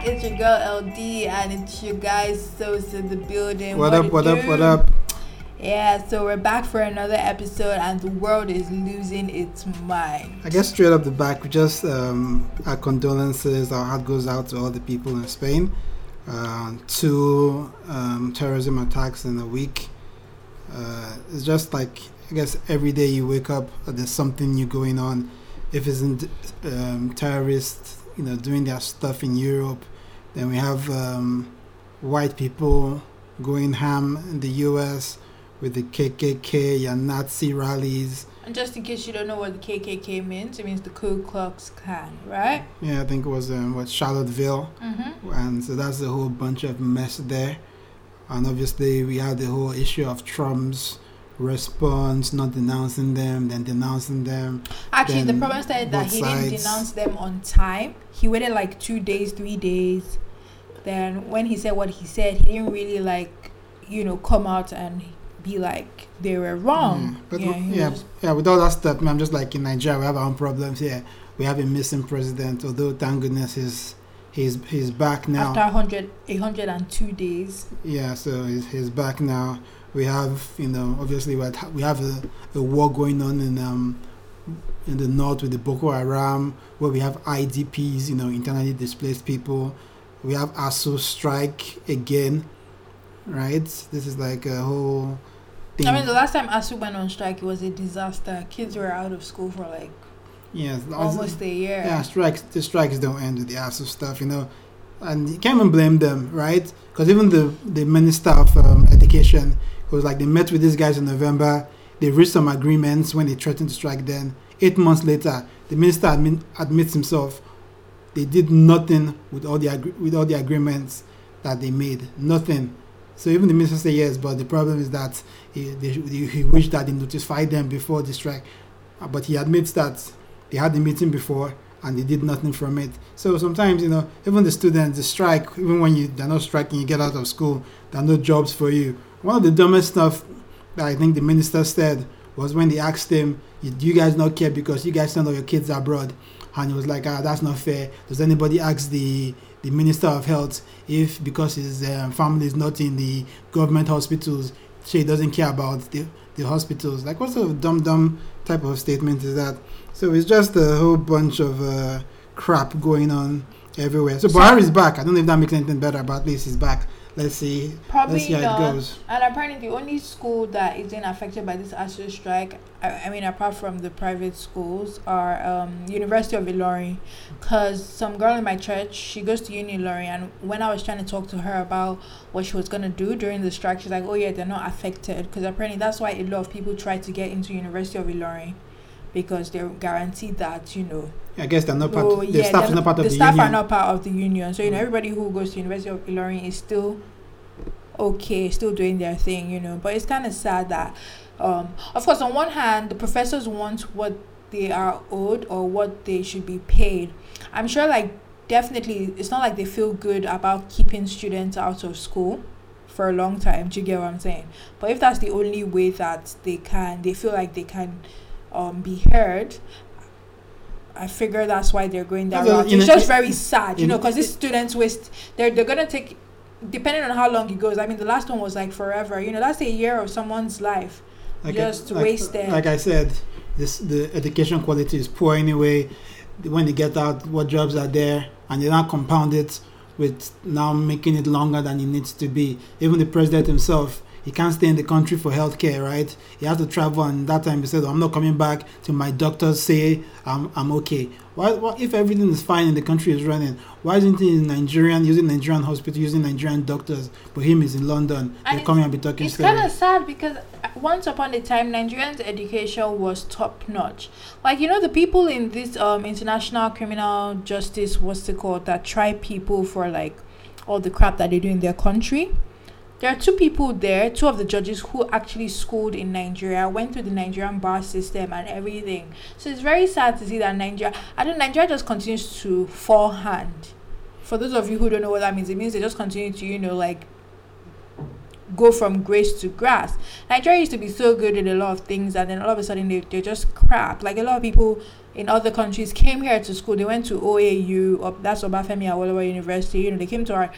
back. It's your girl LD and it's your guys Sos in the building. What, up, what up, what up? Yeah, so we're back for another episode and the world is losing its mind. I guess straight up the back, we just um, our condolences, our heart goes out to all the people in Spain. Uh, two um, terrorism attacks in a week. Uh, it's just like, I guess every day you wake up, there's something new going on. If it's in, um, terrorists you know, doing their stuff in Europe. Then we have um, white people going ham in the U.S. with the KKK and Nazi rallies. And just in case you don't know what the KKK means, it means the Ku Klux Klan, right? Yeah, I think it was um, what Charlottesville, mm-hmm. and so that's a whole bunch of mess there. And obviously, we had the whole issue of Trump's response, not denouncing them, then denouncing them. Actually, the problem started that he sides. didn't denounce them on time. He waited like two days, three days. Then when he said what he said, he didn't really like, you know, come out and be like they were wrong. Mm. But yeah, yeah, yeah, with all that stuff, I'm just like in Nigeria, we have our own problems here. We have a missing president, although thank goodness he's he's he's back now. After 100, 102 days. Yeah, so he's, he's back now we have you know obviously we have a, a war going on in um, in the north with the Boko Haram where we have IDPs you know internally displaced people. We have ASUU strike again right? This is like a whole thing. I mean the last time ASUU went on strike it was a disaster. Kids were out of school for like yeah almost a year. Yeah strikes the strikes don't end with the ASUU stuff you know. And you can't even blame them right? Because even the the minister of um, education it was like they met with these guys in November. They reached some agreements when they threatened to strike. Then eight months later, the minister admit, admits himself they did nothing with all the with all the agreements that they made. Nothing. So even the minister said yes, but the problem is that he, they, he wished that they notified them before the strike. Uh, but he admits that they had the meeting before and they did nothing from it. So sometimes, you know, even the students, the strike, even when you they're not striking, you get out of school, there are no jobs for you. One of the dumbest stuff that I think the minister said was when they asked him, "Do you guys not care because you guys send all your kids abroad?" And he was like, "Ah, that's not fair. Does anybody ask the the minister of health if because his um, family is not in the government hospitals, she doesn't care about the the hospitals? Like, what sort of dumb dumb type of statement is that?" So it's just a whole bunch of uh, crap going on everywhere. So Buhari is back. I don't know if that makes anything better, but at least he's back let's see. Probably let's see how not. it goes. And apparently, the only school that isn't affected by this ASUU strike, I, I mean, apart from the private schools, are um, University of Ilorin. Cause some girl in my church, she goes to Uni Ilorin, and when I was trying to talk to her about what she was gonna do during the strike, she's like, "Oh yeah, they're not affected." Because apparently, that's why a lot of people try to get into University of Ilorin because they're guaranteed that you know. I guess they're not part. The yeah, staff is not part of the, the staff union. are not part of the union. So you know everybody who goes to University of Ilorin is still okay, still doing their thing, you know. But it's kind of sad that, um, of course, on one hand, the professors want what they are owed or what they should be paid. I'm sure, like, definitely, it's not like they feel good about keeping students out of school for a long time. Do you get what I'm saying? But if that's the only way that they can, they feel like they can um, be heard. I figure that's why they're going that route. It's just very sad, you know, because these students waste. They're they're gonna take, depending on how long it goes. I mean, the last one was like forever. You know, that's a year of someone's life, like just like, wasted. Like I said, this the education quality is poor anyway. When they get out, what jobs are there, and they now compound it with now making it longer than it needs to be. Even the president himself he can't stay in the country for healthcare, right? He has to travel, and that time he said, "I'm not coming back till my doctors say I'm I'm okay." Why, why, if everything is fine and the country is running, why isn't he in Nigerian using Nigerian hospital using Nigerian doctors? But him is in London. And They're coming and be talking. It's kind of sad because once upon a time, Nigerians' education was top notch. Like you know, the people in this um international criminal justice, what's it called, that try people for like all the crap that they do in their country there are two people there, two of the judges who actually schooled in Nigeria, went through the Nigerian bar system and everything. So it's very sad to see that Nigeria, I don't Nigeria just continues to fall hand. For those of you who don't know what that means, it means they just continue to, you know, like go from grace to grass. Nigeria used to be so good at a lot of things, and then all of a sudden they, they're just crap. Like a lot of people in other countries came here to school. They went to OAU, up that's Obafemi Awolowo University. You know, they came to our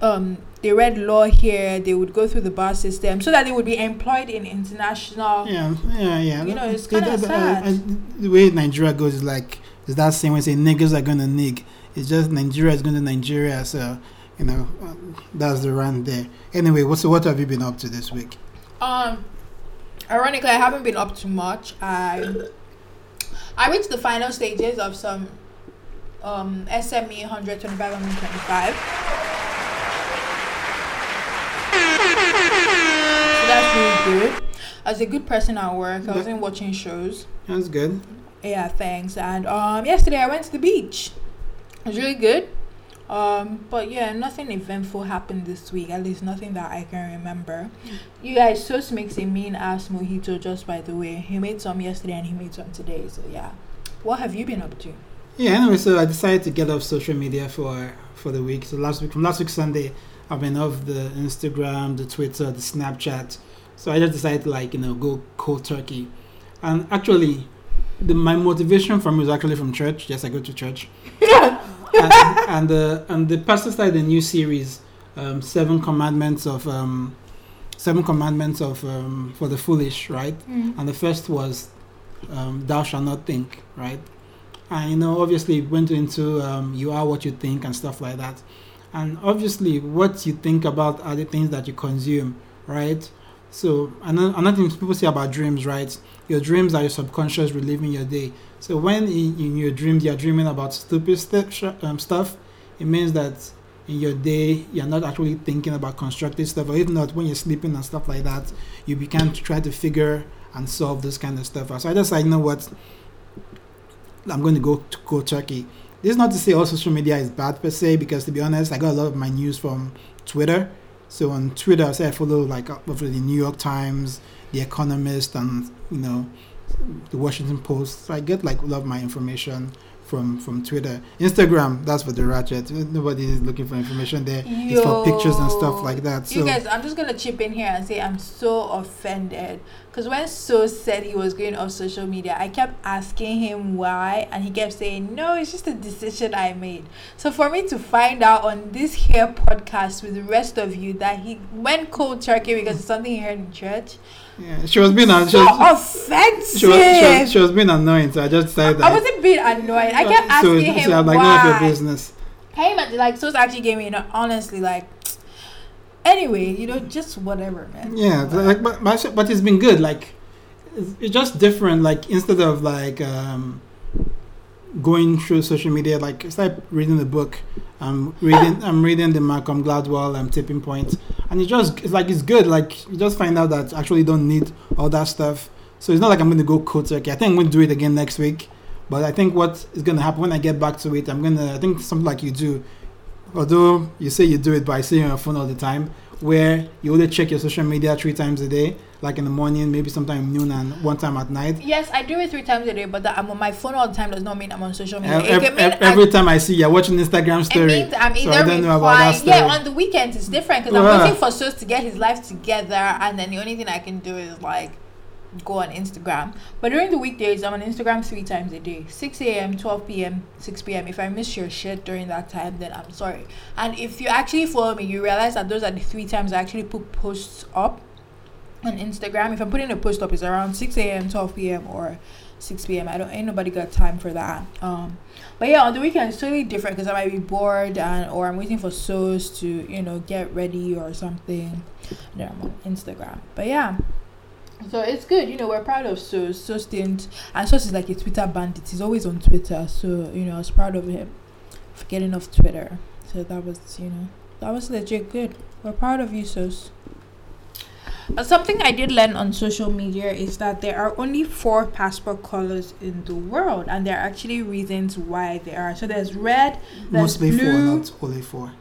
um they read law here. They would go through the bar system so that they would be employed in international. Yeah, yeah, yeah. You know, it's kinda uh, uh, sad. uh, the way Nigeria goes is like is that same way say niggas are gonna nig. It's just Nigeria is going to Nigeria, so you know uh, that's the run there. Anyway, what so what have you been up to this week? Um, ironically, I haven't been up to much. I I reached the final stages of some um SME 125 125. So that's really good. As a good person at work, I wasn't watching shows. That's good. Yeah, thanks. And um, yesterday I went to the beach. It was really good. Um, but yeah, nothing eventful happened this week. At least nothing that I can remember. You guys, Sos makes a mean ass mojito. Just by the way, he made some yesterday and he made some today. So yeah, what have you been up to? Yeah. Anyway, so I decided to get off social media for for the week. So last week, from last week Sunday, I've been off the Instagram, the Twitter, the Snapchat. So I just decided to like you know go cold turkey, and actually, the my motivation from it was actually from church. Yes, I go to church. and and the and the pastor started a new series, um, Seven Commandments of um, Seven Commandments of um, for the foolish, right? And the first was, um, "Thou shalt not think," right? And you know, obviously, it went into um, "You are what you think" and stuff like that. And obviously, what you think about are the things that you consume, right? So, another, another thing people say about dreams, right? Your dreams are your subconscious reliving your day. So, when in, in your dreams you're dreaming about stupid st- um, stuff, it means that in your day you're not actually thinking about constructive stuff. Or if not, when you're sleeping and stuff like that, you begin to try to figure and solve this kind of stuff. So, I just like, you know what? I'm going to go to go Turkey. This is not to say all social media is bad per se, because to be honest, I got a lot of my news from Twitter. So on Twitter, I say I follow like uh, of the New York Times, The Economist, and you know, the Washington Post. So I get like a lot of my information from from Twitter. Instagram, that's for the ratchet. Nobody is looking for information there. It's for pictures and stuff like that. You guys, I'm just gonna chip in here and say I'm so offended because when Sos said he was going off social media, I kept asking him why, and he kept saying no, it's just a decision I made. So for me to find out on this here podcast with the rest of you that he went cold turkey because it's something he heard in church, yeah, she was being an- she was, offensive. she was, she was, she was being annoying. So I just said that. I wasn't being annoyed. I kept so, asking him so I'm like, why. none of your business. Hey, man, like Sos actually gave me, you know, honestly, like. Anyway, you know, just whatever, man. Yeah, like, but, but but it's been good. Like, it's, it's just different. Like instead of like um, going through social media, like it's like reading the book. I'm reading. I'm reading the Malcolm Gladwell um, Tipping points Point, and it just it's like it's good. Like you just find out that actually don't need all that stuff. So it's not like I'm going to go cold turkey. I think I'm to do it again next week. But I think what is going to happen when I get back to it, I'm going to. I think something like you do. Although you say you do it by sitting on your phone all the time, where you only check your social media three times a day, like in the morning, maybe sometime noon, and one time at night. Yes, I do it three times a day, but that I'm on my phone all the time does not mean I'm on social media. Ev- It ev- can mean ev- every I- time I see you're watching Instagram it means I'm so I don't know about that story. Yeah, on the weekends it's different because I'm waiting for Sos to get his life together, and then the only thing I can do is like go on Instagram. But during the weekdays, I'm on Instagram three times a day: 6 a.m., 12 p.m., 6 p.m. If I miss your shit during that time, then I'm sorry. And if you actually follow me, you realize that those are the three times I actually put posts up on Instagram. If I'm putting a post up, it's around 6 a.m., 12 p.m., or 6 p.m. I don't ain't nobody got time for that. Um, but yeah, on the weekend it's totally different because I might be bored and or I'm waiting for Sos to you know get ready or something. Then I'm on Instagram. But yeah. So it's good, you know, we're proud of Sos. Sos didn't and Sos is like a Twitter bandit. He's always on Twitter. So, you know, I was proud of him for getting off Twitter. So that was, you know, that was legit good. We're proud of you, Sos. Uh, something I did learn on social media is that there are only four passport colors in the world, and there are actually reasons why there are. So there's red, there's Mostly four, blue, not only four.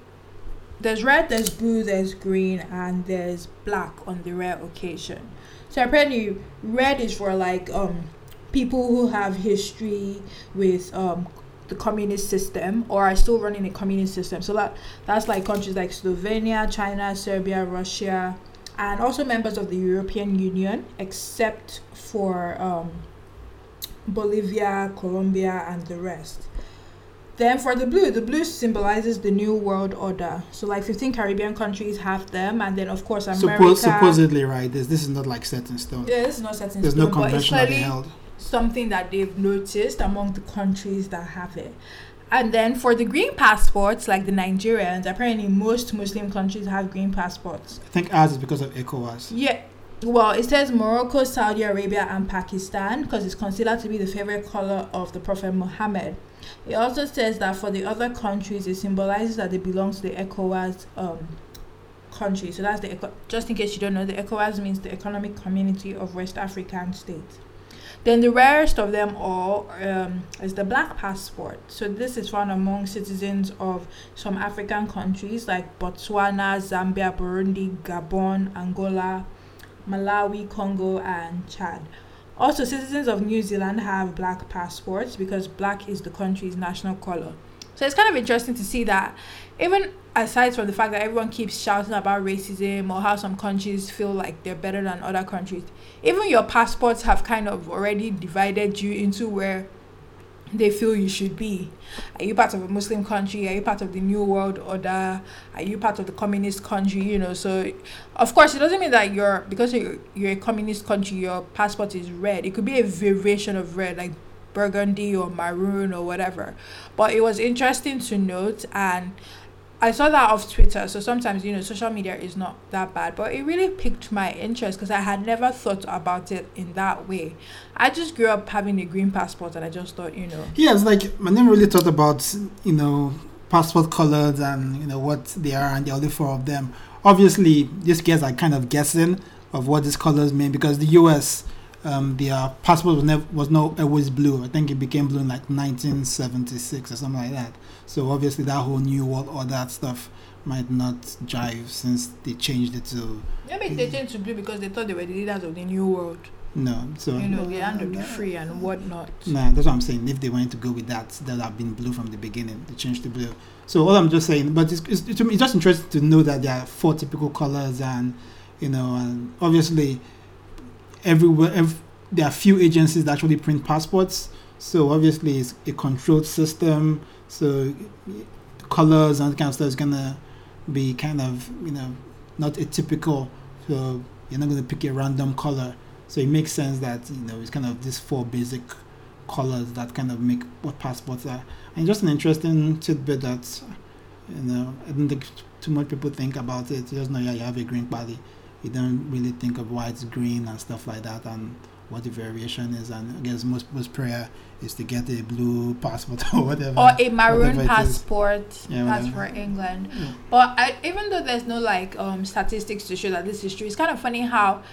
there's red, there's blue, there's green, and there's black on the rare occasion. So apparently, red is for like um people who have history with um the communist system or are still running a communist system. So that that's like countries like Slovenia, China, Serbia, Russia, and also members of the European Union, except for um Bolivia, Colombia, and the rest. Then for the blue, the blue symbolizes the new world order. So like 15 Caribbean countries have them, and then of course America. Suppos- supposedly, right? This this is not like set in stone. Yeah, this is not set in There's stone, no but convention held. something that they've noticed among the countries that have it. And then for the green passports, like the Nigerians, apparently most Muslim countries have green passports. I think ours is because of ECOWAS. Yeah. Well, it says Morocco, Saudi Arabia, and Pakistan because it's considered to be the favorite color of the Prophet Muhammad. It also says that for the other countries, it symbolizes that they belong to the ECOWAS um, country. So that's the just in case you don't know, the ECOWAS means the Economic Community of West African States. Then the rarest of them all um, is the black passport. So this is found among citizens of some African countries like Botswana, Zambia, Burundi, Gabon, Angola, Malawi, Congo, and Chad. Also, citizens of New Zealand have black passports because black is the country's national color. So it's kind of interesting to see that, even aside from the fact that everyone keeps shouting about racism or how some countries feel like they're better than other countries, even your passports have kind of already divided you into where they feel you should be. Are you part of a Muslim country? Are you part of the New World Order? Are you part of the communist country? You know, so of course it doesn't mean that you're because you're, you're a communist country, your passport is red. It could be a variation of red, like burgundy or maroon or whatever. But it was interesting to note and I saw that off Twitter, so sometimes you know social media is not that bad, but it really piqued my interest because I had never thought about it in that way. I just grew up having a green passport, and I just thought, you know, Yeah, it's like I never really thought about you know passport colors and you know what they are and the only four of them. Obviously, these guys are kind of guessing of what these colors mean because the U.S. Um, their passport was never was not always blue. I think it became blue in like 1976 or something like that. So obviously, that whole new world or that stuff might not jive since they changed it to maybe they changed to blue because they thought they were the leaders of the new world. no. So You know, they had to be free and whatnot. Nah, that's what I'm saying. If they wanted to go with that, that would have been blue from the beginning. They changed to blue. So all I'm just saying, but it's, it's, it's just interesting to know that there are four typical colors, and you know, and obviously, everywhere, ev there are few agencies that actually print passports. So obviously, it's a controlled system. So colors and kind of stuff is gonna be kind of you know not atypical. So you're not gonna pick a random color. So it makes sense that you know it's kind of these four basic colors that kind of make what passports are. And just an interesting tidbit that you know I don't think too much people think about it. You just know yeah you have a green body. You don't really think of why it's green and stuff like that and what the variation is. And I guess most people's prayer is to get a blue passport or whatever. Or a maroon Whatever it is. passport. Yeah, that's for England. Yeah. But I, even though there's no like um statistics to show that this is true, it's kind of funny how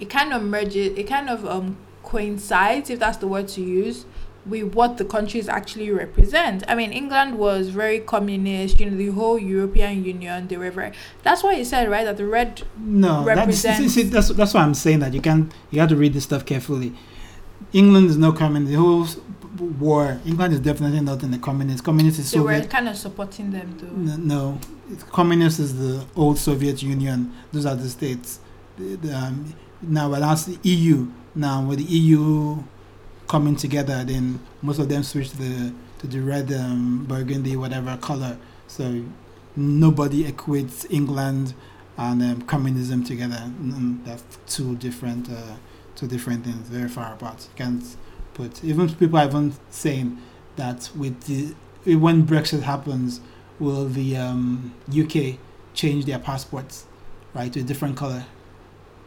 it kind of merges, it kind of um coincides, if that's the word to use, with what the countries actually represent. I mean, England was very communist. You know, the whole European Union, they were very. That's why you said right that the red. No, that's, see, that's that's why I'm saying that you can you have to read this stuff carefully. England is no communist. The whole war, England is definitely not in the communist. Communist is They were kind of supporting them. N- No, it's, communist is the old Soviet Union. Those are the states. The, the, um, now, when that's the EU. Now, with the EU coming together, then most of them switch the to the red, um, burgundy, whatever color. So nobody equates England and um, communism together. Mm, that's two different, uh, two different things, very far apart. You can't put. Even people are even saying that with the when Brexit happens, will the um, UK change their passports, right, to a different color?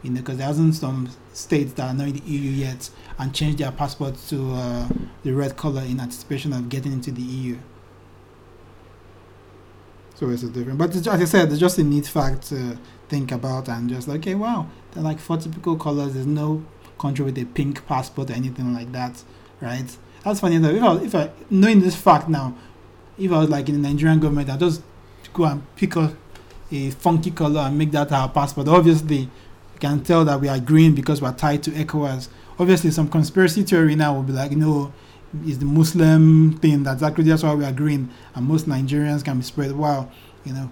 You know, because there hasn't some states that are not in the EU yet and change their passports to uh, the red color in anticipation of getting into the EU. So it's a different, but it's, as I said, it's just a neat fact to think about and just like, okay, wow, they're like four typical colors. There's no country with a pink passport or anything like that, right? That's funny though. If I, if I knowing this fact now, if I was like in the Nigerian government, I'd just go and pick a, a funky color and make that our passport. Obviously, you can tell that we are green because we're tied to ECOWAS. Obviously, some conspiracy theory now will be like, know, it's the Muslim thing. That's actually that's why we are green, and most Nigerians can be spread. Wow, you know,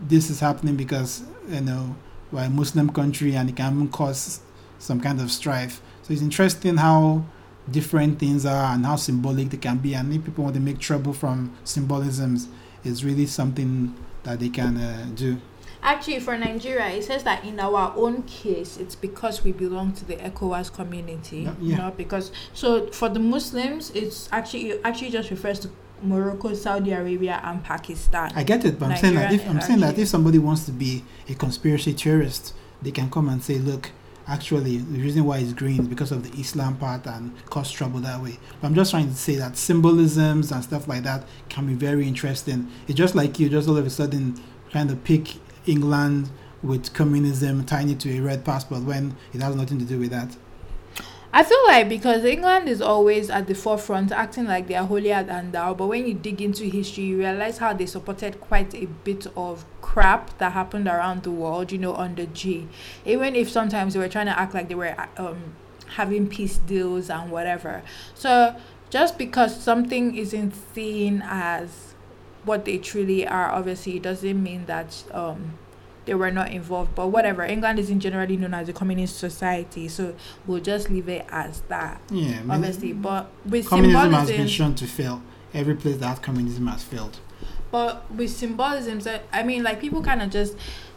this is happening because you know we're a Muslim country and it can cause some kind of strife. So it's interesting how different things are and how symbolic they can be. And if people want to make trouble from symbolisms, it's really something that they can uh, do. Actually, for Nigeria, it says that in our own case, it's because we belong to the ECOWAS community, No, yeah. not because. So for the Muslims, it's actually it actually just refers to Morocco, Saudi Arabia, and Pakistan. I get it, but I'm saying that if I'm saying that if somebody wants to be a conspiracy theorist, they can come and say, look, actually the reason why it's green is because of the Islam part and cause trouble that way. But I'm just trying to say that symbolisms and stuff like that can be very interesting. It's just like you just all of a sudden trying to pick England with communism, tying it to a red passport when it has nothing to do with that. I feel like because England is always at the forefront, acting like they are holier than thou, but when you dig into history, you realize how they supported quite a bit of crap that happened around the world, you know, under G. Even if sometimes they were trying to act like they were um, having peace deals and whatever. So just because something isn't seen as what they truly are, obviously, it doesn't mean that um, they were not involved. But whatever, England isn't generally known as a communist society, so we'll just leave it as that, Yeah, I mean, obviously. But with communism has been symbolism, shown to fail. Every place that communism has failed. but with symbolism, so, I mean, like people kind of just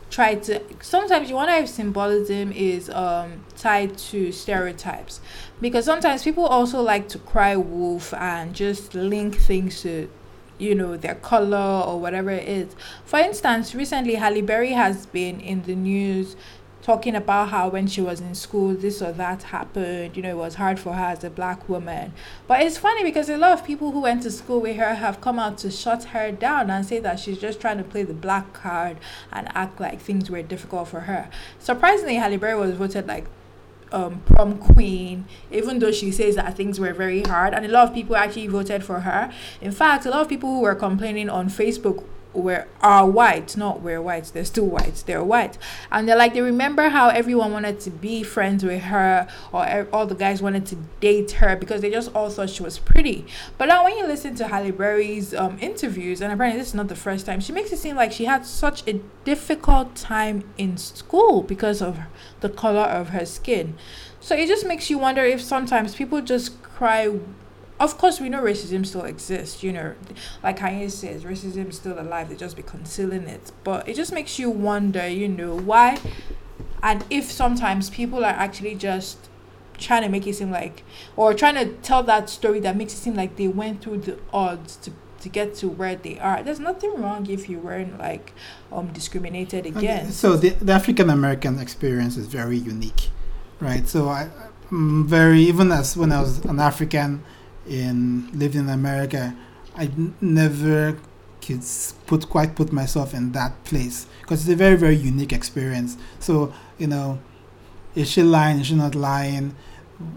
try to. Sometimes you wonder if symbolism is um tied to stereotypes, because sometimes people also like to cry wolf and just link things to you know their color or whatever it is. For instance recently halle berry has been in the news talking about how when she was in school this or that happened you know it was hard for her as a black woman. But it's funny because a lot of people who went to school with her have come out to shut her down and say that she's just trying to play the black card and act like things were difficult for her. Surprisingly halle berry was voted like um, prom queen, even though she says that things were very hard, and a lot of people actually voted for her. In fact, a lot of people who were complaining on Facebook were are white, not we're white. They're still white. They're white, and they're like they remember how everyone wanted to be friends with her, or e- all the guys wanted to date her because they just all thought she was pretty. But now when you listen to Halle Berry's um, interviews, and apparently this is not the first time, she makes it seem like she had such a difficult time in school because of the color of her skin. So it just makes you wonder if sometimes people just cry. Of course, we know racism still exists. You know, like Kanye says, racism is still alive. They just be concealing it. But it just makes you wonder. You know why, and if sometimes people are actually just trying to make it seem like, or trying to tell that story that makes it seem like they went through the odds to to get to where they are. There's nothing wrong if you weren't like um discriminated against. So the, the African American experience is very unique, right? So I, I'm very even as when I was an African in living in America, I never could put quite put myself in that place because it's a very very unique experience. So you know, is she lying? Is she not lying?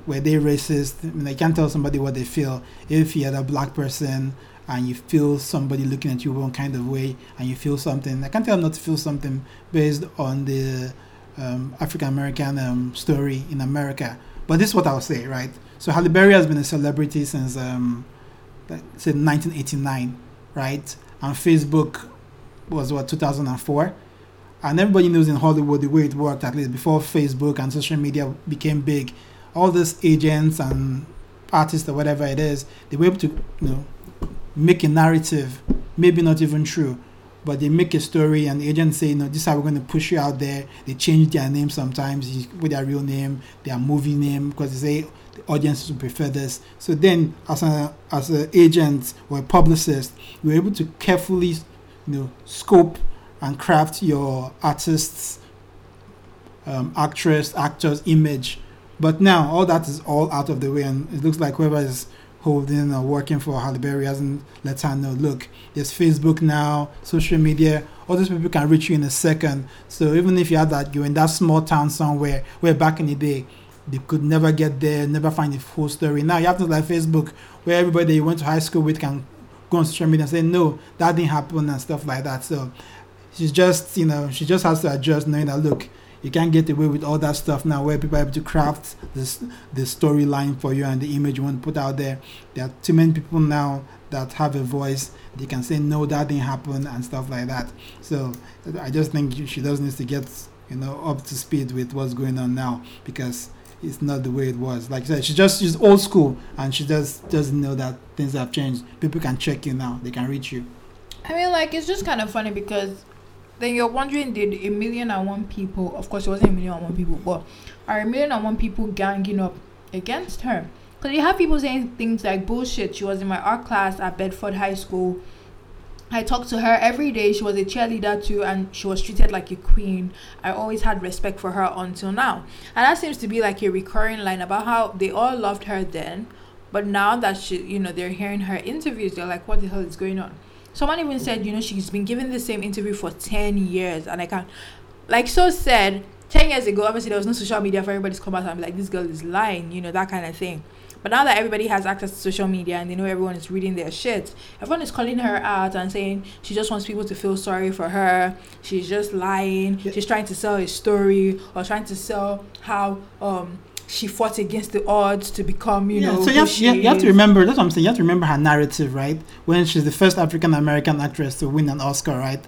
Were they racist? I mean, I can't tell somebody what they feel. If you're a black person and you feel somebody looking at you one kind of way and you feel something, I can't tell not to feel something based on the um, African American um, story in America. But this is what I'll say, right? So Halle Berry has been a celebrity since um, say 1989, right? And Facebook was what 2004, and everybody knows in Hollywood the way it worked. At least before Facebook and social media became big, all these agents and artists or whatever it is, they were able to you know make a narrative, maybe not even true, but they make a story and the agents say, you know, this is how we're going to push you out there. They change their name sometimes with their real name, their movie name, because they say the audiences prefer this. So then, as a as an agent or a publicist, you're able to carefully, you know, scope and craft your artist's um, actress, actor's image. But now all that is all out of the way, and it looks like whoever is holding or working for Halle Berry hasn't let her know. Look, there's Facebook now, social media. All these people can reach you in a second. So even if you had that, you're in that small town somewhere where back in the day they could never get there, never find the full story. Now you have things like Facebook, where everybody you went to high school with can go on social media and say, no, that didn't happen and stuff like that. So she's just, you know, she just has to adjust, knowing that look, you can't get away with all that stuff now, where people are able to craft this the storyline for you and the image you want to put out there. There are too many people now that have a voice. They can say no, that didn't happen and stuff like that. So I just think she does need to get you know up to speed with what's going on now because it's not the way it was. Like I said, she's just she's old school, and she just doesn't know that things have changed. People can check you now; they can reach you. I mean, like it's just kind of funny because then you're wondering, did a million and one people? Of course, it wasn't a million and one people, but are a million and one people ganging up against her? Because you have people saying things like bullshit. She was in my art class at Bedford High School. I talked to her every day. She was a cheerleader too, and she was treated like a queen. I always had respect for her until now. And that seems to be like a recurring line about how they all loved her then, but now that she, you know, they're hearing her interviews, they're like, what the hell is going on? Someone even said, you know, she's been given the same interview for 10 years, and I can't, like, so said, 10 years ago, obviously, there was no social media for everybody to come out and be like, this girl is lying, you know, that kind of thing. But now that everybody has access to social media and they know everyone is reading their shit, everyone is calling her out and saying she just wants people to feel sorry for her. She's just lying. Yeah. She's trying to sell a story or trying to sell how um she fought against the odds to become, you know, so you have, she you, have- you have to remember that's what I'm saying. You have to remember her narrative, right? When she's the first African American actress to win an Oscar, right?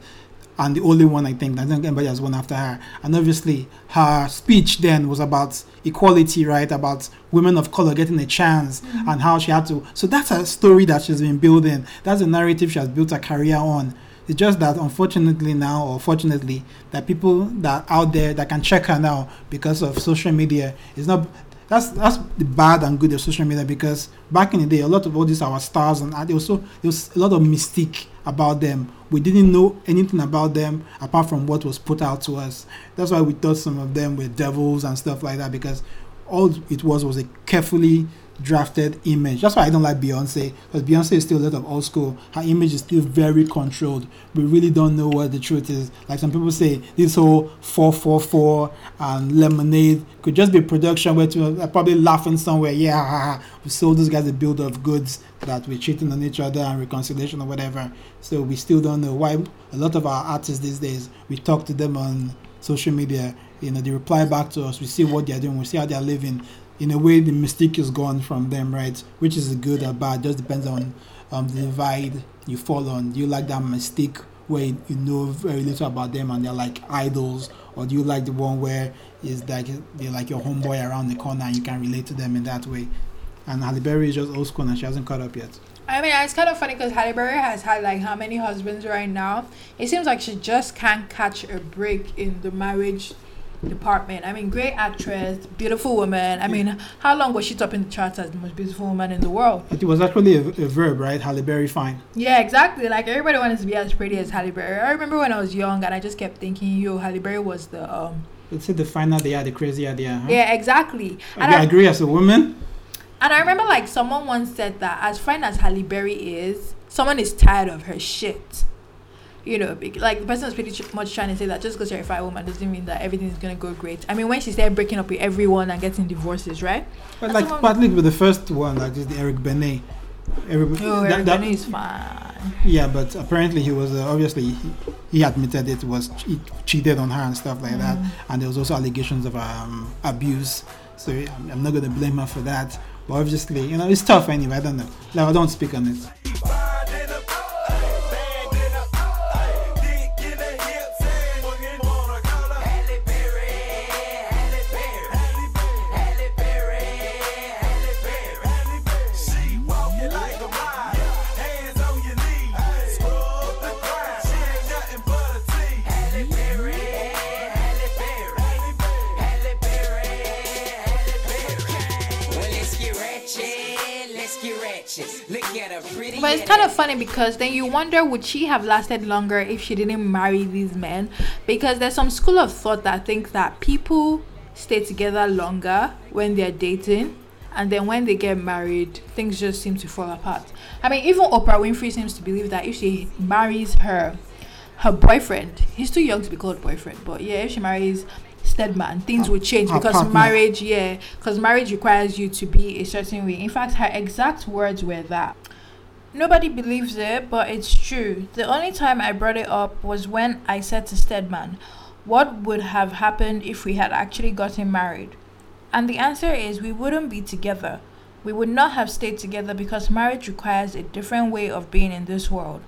And the only one I think I think anybody has won after her. And obviously, her speech then was about equality, right? About women of color getting a chance Mm-hmm. and how she had to. So that's a story that she's been building. That's a narrative she has built her career on. It's just that unfortunately now, or fortunately, that people that are out there that can check her now because of social media is not. That's that's the bad and good of social media because back in the day, a lot of all these our stars and there was so there was a lot of mystique about them. We didn't know anything about them apart from what was put out to us. That's why we thought some of them were devils and stuff like that because all it was was a carefully drafted image. That's why I don't like Beyonce because Beyonce is still a lot of old school. Her image is still very controlled. We really don't know what the truth is. Like some people say, this whole 444 and Lemonade could just be production where to, uh, probably laughing somewhere. Yeah, we sold these guys a build of goods that we're cheating on each other and reconciliation or whatever. So we still don't know why a lot of our artists these days we talk to them on social media. You know, they reply back to us. We see what they're doing. We see how they're living in a way the mystique is gone from them right? Which is good or bad just depends on um, the divide you fall on. Do you like that mystique where you know very little about them and they're like idols? Or do you like the one where is like they're like your homeboy around the corner and you can relate to them in that way? And Halle Berry is just old school and she hasn't caught up yet. I mean, it's kind of funny because Halle Berry has had like how many husbands right now? It seems like she just can't catch a break in the marriage department. I mean, great actress, beautiful woman. I mean, how long was she topping the charts as the most beautiful woman in the world? it was actually a, a verb right Halle Berry fine Yeah, exactly. Like everybody wanted to be as pretty as Halle Berry. I remember when I was young and I just kept thinking, yo, Halle Berry was the um. let's say the finer they are the crazier they are huh? Yeah, exactly. And I I, agree as a woman and I remember like someone once said that as fine as Halle Berry is, someone is tired of her shit. You know, like the person was pretty ch- much trying to say that just because you're a fine woman doesn't mean that everything is gonna go great. I mean, when she started breaking up with everyone and getting divorces, right? But That's like partly with the first one, like just the Eric Benet. Everybody, Oh, that- Eric that- Benet is fine. yeah, but apparently he was uh, obviously he, he admitted it was he cheated on her and stuff like that, Mm. and there was also allegations of um, abuse. So I'm, I'm not gonna blame her for that. But obviously, you know, it's tough anyway. I don't know. No, I don't speak on it. But it's kind of funny because then you wonder would she have lasted longer if she didn't marry these men? Because there's some school of thought that think that people stay together longer when they're dating and then when they get married things just seem to fall apart. I mean even Oprah Winfrey seems to believe that if she marries her her boyfriend, he's too young to be called boyfriend, but yeah, if she marries Stedman, things would change because partner. marriage, yeah, because marriage requires you to be a certain way. In fact, her exact words were that Nobody believes it, but it's true. The only time I brought it up was when I said to Stedman, What would have happened if we had actually gotten married? And the answer is we wouldn't be together. We would not have stayed together because marriage requires a different way of being in this world.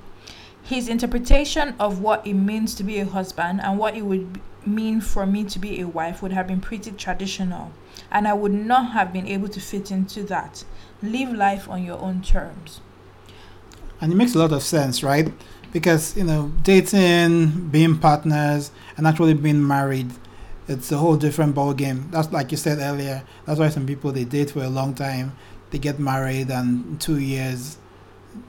His interpretation of what it means to be a husband and what it would mean for me to be a wife would have been pretty traditional. and I would not have been able to fit into that. Live life on your own terms. And it makes a lot of sense, right? Because you know, dating, being partners, and actually being married, it's a whole different ball game. That's like you said earlier. That's why some people they date for a long time, they get married, and two years,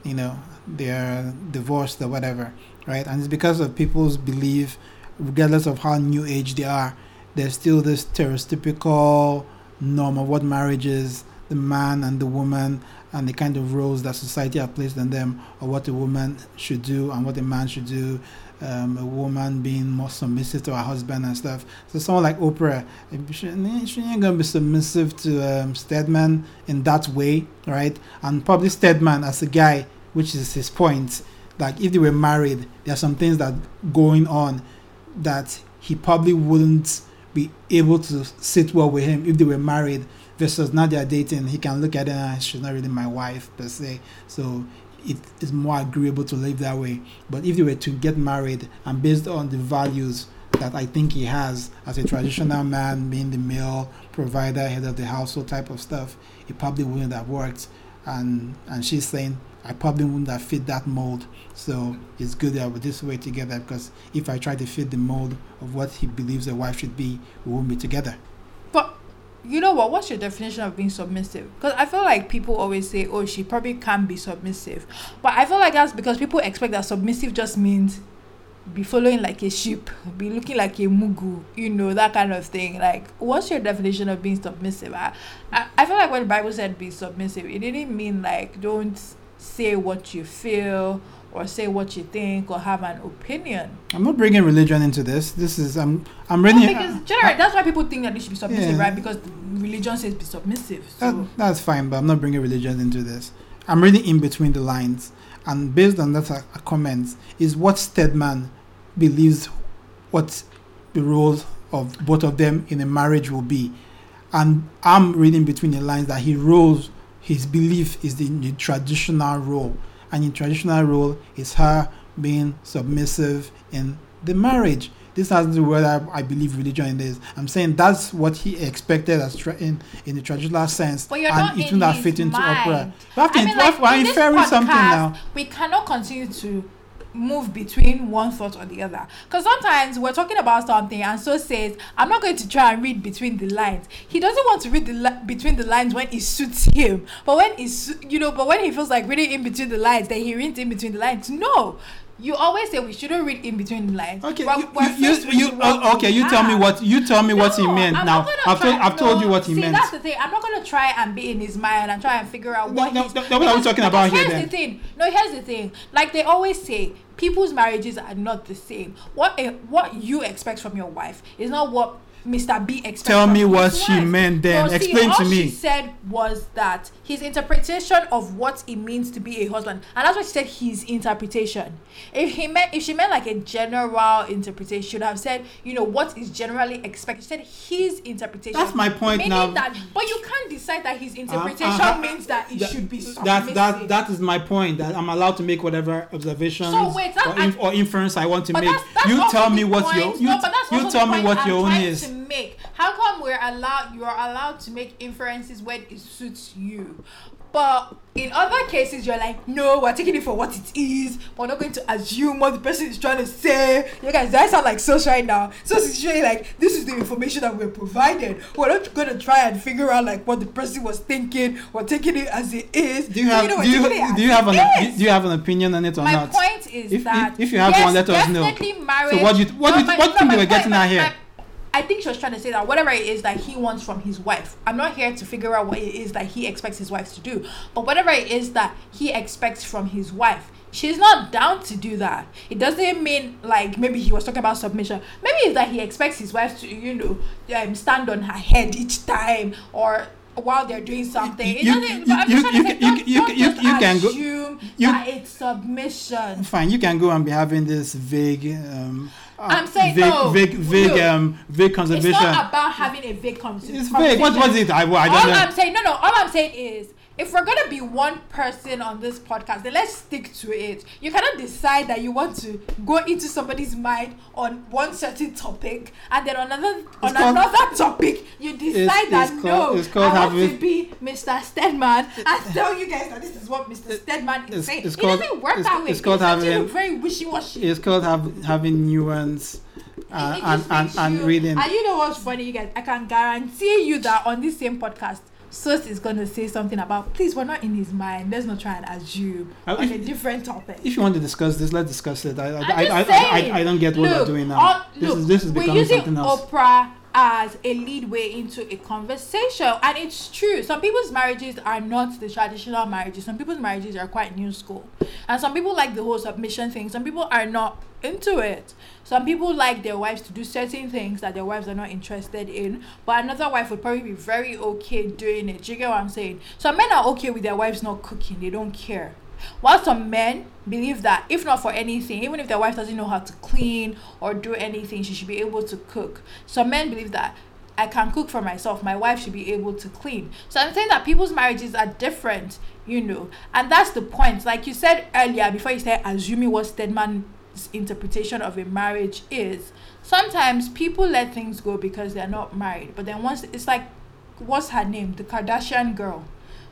you know, they're divorced or whatever, right? And it's because of people's belief, regardless of how new age they are, there's still this stereotypical norm of what marriage is, the man and the woman, and the kind of roles that society has placed on them, or what a woman should do and what a man should do. Um, a woman being more submissive to her husband and stuff. So someone like Oprah, she, she ain't gonna be submissive to um, Stedman in that way, right? And probably Stedman as a guy, which is his point. Like if they were married, there are some things that going on that he probably wouldn't be able to sit well with him if they were married versus now they're dating. He can look at her and she's not really my wife per se. So it is more agreeable to live that way. But if they were to get married and based on the values that i think he has as a traditional man being the male provider head of the household type of stuff it probably wouldn't have worked. And and she's saying i probably wouldn't have fit that mold. So it's good that we're this way together because if i try to fit the mold of what he believes a wife should be we won't be together you know what? What's your definition of being submissive? Because I feel like people always say, "Oh, she probably can't be submissive," but I feel like that's because people expect that submissive just means be following like a sheep, be looking like a mugu, you know, that kind of thing. Like, what's your definition of being submissive? I, I, I feel like when the Bible said be submissive, it didn't mean like don't say what you feel or say what you think or have an opinion. i'm not bringing religion into this this is i'm i'm No, reading because generally, that's why people think that they should be submissive, Yeah. right? Because religion says be submissive. So. That, that's fine, but I'm not bringing religion into this. I'm reading in between the lines, and based on that uh, comments, is what Stedman believes what the role of both of them in a marriage will be, and I'm reading between the lines that he roles his belief is the, the traditional role, and in traditional role is her being submissive in the marriage. This has to do with whether I believe religion in this. I'm saying that's what he expected as tra- in in the traditional sense, But you're and it not fit into mind. Oprah. We have to, I mean, like, in inferring something now. We cannot continue to move between one thought or the other. Because sometimes we're talking about something and so says, I'm not going to try and read between the lines. He doesn't want to read the li- between the lines when it suits him. But when it's, you know, but when he feels like reading in between the lines, then he reads in between the lines. No. You always say we shouldn't read in between the lines. Okay, We're- you, we're you, you, you oh, okay. You tell me what you tell me what he meant. I'm now I've told I've told you what he see, meant. that's the thing. I'm not gonna try and be in his mind and try and figure out what no, he's. no, no, what are we talking about here Here's then? the thing. No, here's the thing. Like they always say, people's marriages are not the same. What a, what you expect from your wife is not what Mr. B expects. Tell me what she wife. meant then. No, see, Explain all to me. What she said was that his interpretation of what it means to be a husband, and that's what she said. His interpretation. If he meant, if she meant like a general interpretation, she should have said, you know, what is generally expected. She said his interpretation. That's my point meaning now. That, but you can't decide that his Uh, interpretation uh, means that it that- should be That that that is my point. That I'm allowed to make whatever observations So wait, or, inf- or inference I want to make. that's, that's you tell me what point. your you, no, you tell me what your own is. Make. How come we're allowed? You're allowed to make inferences when it suits you, but in other cases you're like, no, we're taking it for what it is. We're not going to assume what the person is trying to say. You guys, that sound like sus right now. So it's really like this is the information that we're provided. We're not going to try and figure out like what the person was thinking. We're taking it as it is. Do you have know, do you taking it as do you have an is. do you have an opinion on it or not? My point is If- that if- if you have yes, one, let us know. Marriage, So what you- what you- what do you think my they were getting my- at here? I think she was trying to say that whatever it is that he wants from his wife, I'm not here to figure out what it is that he expects his wife to do, but whatever it is that he expects from his wife, she's not down to do that. It doesn't mean like maybe he was talking about submission. Maybe it's that he expects his wife to, you know, um, stand on her head each time or while they're doing something. It You- doesn't. you- I'm you- you say, can- you don't- don't you- you can go- you- that it's submission. Fine, you can go and be having this vague. Um, I'm saying vague, no, vague, vague, no. um, vague It's not about having a vague conversation. It's vague. What was it? I, I don't all know. I'm saying, no, no. All I'm saying is if we're gonna be one person on this podcast, then let's stick to it. You cannot decide that you want to go into somebody's mind on one certain topic, and then another on another topic you decide that it's no, called- it's called I want to having- be Mr. Stedman I tell you guys that this is what Mr. Stedman is it's- saying. it's it called- doesn't work it's- that way. it's called actually having- very wishy washy. It's called have, having nuance uh, and, and, and you- reading. And you know what's funny, you guys? I can guarantee you that on this same podcast, Sos is going to say something about, please, we're not in his mind. Let's not try and assume Uh, on if- a different topic. If you want to discuss this, let's discuss it. I, I, I, I, I. Don't get what look, we're doing now. all- this look, is this is we're becoming using something else. Oprah as a lead way into a conversation, and it's true. Some people's marriages are not the traditional marriages. Some people's marriages are quite new school, and some people like the whole submission thing. Some people are not into it. Some people like their wives to do certain things that their wives are not interested in, but another wife would probably be very okay doing it. Do you get what I'm saying? Some men are okay with their wives not cooking; they don't care. While some men believe that if not for anything, even if their wife doesn't know how to clean or do anything, she should be able to cook. Some men believe that I can cook for myself, my wife should be able to clean. So I'm saying that people's marriages are different, you know, and that's the point. Like you said earlier, before you said assuming what Stedman's interpretation of a marriage is, sometimes people let things go because they're not married. But then once it's like, what's her name? The Kardashian girl,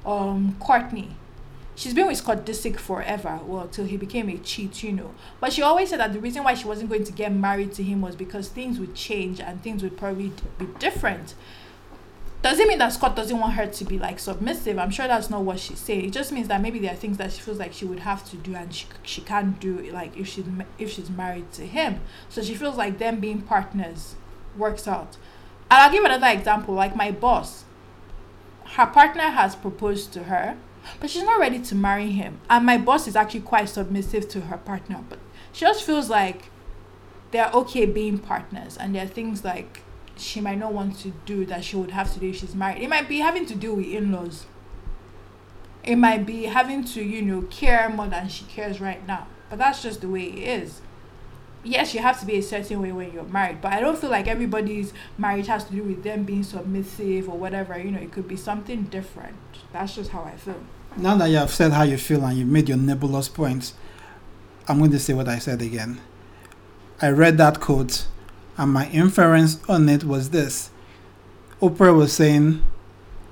um, Kourtney she's been with Scott Disick forever, well, till he became a cheat, you know. But she always said that the reason why she wasn't going to get married to him was because things would change and things would probably be different. Doesn't mean that Scott doesn't want her to be like submissive. I'm sure that's not what she's saying. It just means that maybe there are things that she feels like she would have to do and she she can't do like if she's if she's married to him. So she feels like them being partners works out. And I'll give another example. Like my boss, her partner has proposed to her but she's not ready to marry him. And my boss is actually quite submissive to her partner but she just feels like they're okay being partners and there are things like she might not want to do that she would have to do if she's married. It might be having to do with in-laws. It might be having to you know care more than she cares right now. But that's just the way it is yes you have to be a certain way when you're married but i don't feel like everybody's marriage has to do with them being submissive or whatever you know it could be something different. That's just how i feel. Now that you have said how you feel and you've made your nebulous points, I'm going to say what I said again. I read that quote, and my inference on it was this. Oprah was saying,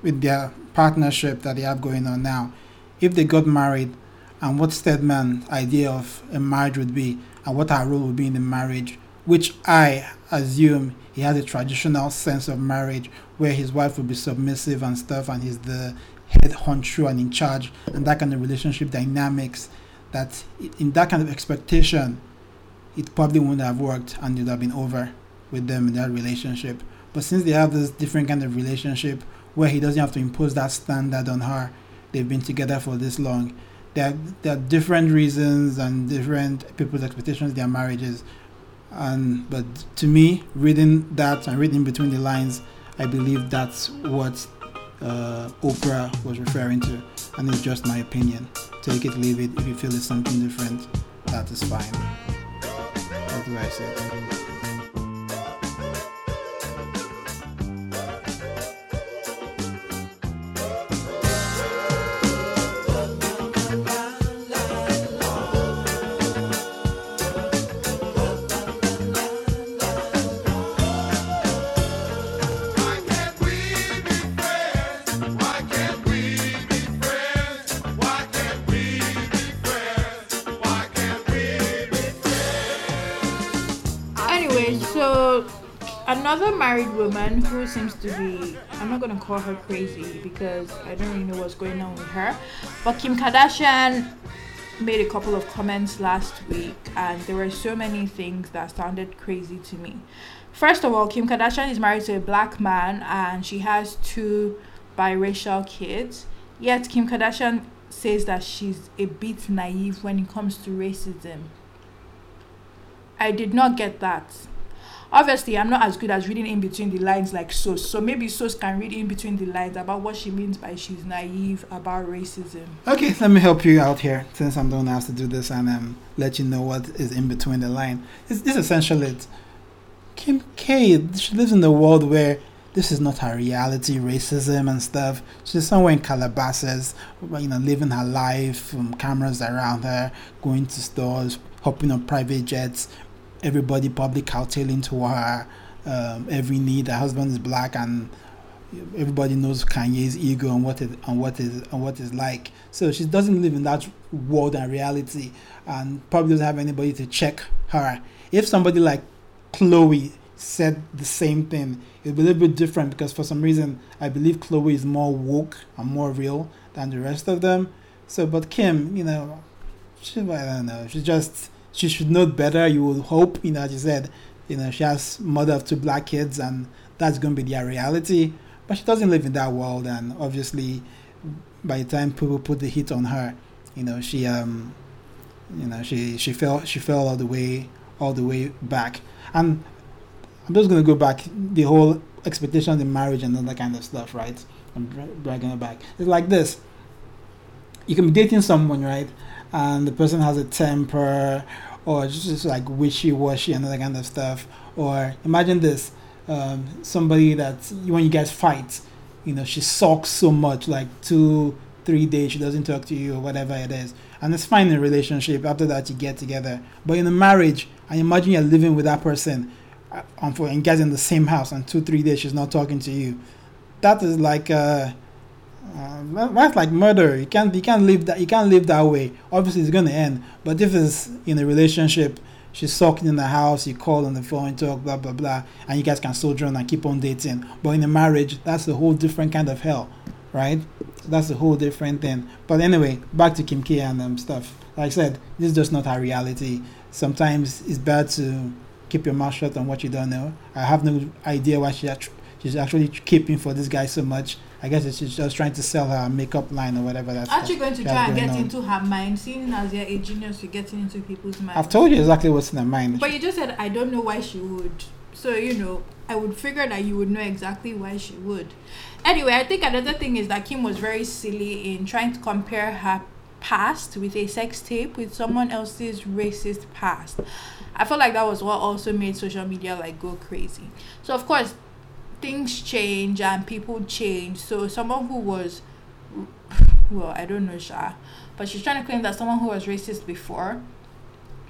with their partnership that they have going on now, if they got married, and what Stedman's idea of a marriage would be, and what her role would be in the marriage, which I assume he has a traditional sense of marriage where his wife would be submissive and stuff, and he's the head honcho and in charge, and that kind of relationship dynamics. That in that kind of expectation, it probably wouldn't have worked, and it would have been over with them in that relationship. But since they have this different kind of relationship where he doesn't have to impose that standard on her, they've been together for this long. There, there are different reasons and different people's expectations their marriages. And but to me, reading that and reading between the lines, I believe that's what uh, Oprah was referring to, and it's just my opinion. Take it, leave it. If you feel it's something different, that is fine. That's what I said. Another married woman who seems to be i'm not gonna call her crazy because i don't really know what's going on with her but kim kardashian made a couple of comments last week and there were so many things that sounded crazy to me. First of all kim kardashian is married to a black man and she has two biracial kids. Yet kim kardashian says that she's a bit naive when it comes to racism. I did not get that. Obviously, I'm not as good as reading in between the lines like Sos. So maybe Sos can read in between the lines about what she means by she's naive about racism. Okay, let me help you out here since I'm the one has to do this and um, let you know what is in between the line. It's, this is essentially it. Kim K, she lives in the world where this this is not her reality, racism and stuff. She's somewhere in Calabasas, you know, living her life, um, cameras around her, going to stores, hopping on private jets, everybody probably counting to her um, every need. Her husband is black, and everybody knows Kanye's ego and what it and what is and what is like. So she doesn't live in that world and reality, and probably doesn't have anybody to check her. If somebody like Khloe said the same thing, it'd be a little bit different because for some reason I believe Khloe is more woke and more real than the rest of them. So, but Kim, you know, she I don't know. She just she should know better. You would hope, you know, as you said, you know, she has mother of two black kids, and that's going to be their reality. But she doesn't live in that world, and obviously, by the time people put the heat on her, you know, she um, you know, she she fell she fell all the way all the way back. And I'm just gonna go back the whole expectations in marriage and all that kind of stuff, right? I'm dragging it back. It's like this. You can be dating someone, right? And the person has a temper or just, just like wishy-washy and that kind of stuff. Or imagine this, um, somebody that when you guys fight, you know, she sulks so much, like two, three days, she doesn't talk to you or whatever it is. And it's fine in a relationship. After that, you get together. But in a marriage, and imagine you're living with that person, uh, and you guys in the same house, and two, three days she's not talking to you. That is like uh, uh, that's like murder. You can't you can't live that you can't live that way. Obviously, it's gonna end. But if it's in a relationship, she's sulking in the house, you call on the phone, talk, blah blah blah, and you guys can sojourn and keep on dating. But in a marriage, that's a whole different kind of hell, right? So that's a whole different thing. But anyway, back to Kim K and um, stuff. Like I said, this is just not our reality. Sometimes it's bad to keep your mouth shut on what you don't know. I have no idea why she she's actually keeping for this guy so much. I guess she's just trying to sell her makeup line or whatever that's Aren't going to try and get on. into her mind? Seeing as you're a genius, you're getting into people's minds. I've told you exactly what's in her mind. But you just said I don't know why she would. So you know, I would figure that you would know exactly why she would. Anyway, I think another thing is that Kim was very silly in trying to compare her past with a sex tape with someone else's racist past. I felt like that was what also made social media like go crazy. So of course, things change and people change. So someone who was well, I don't know Sha, but she's trying to claim that someone who was racist before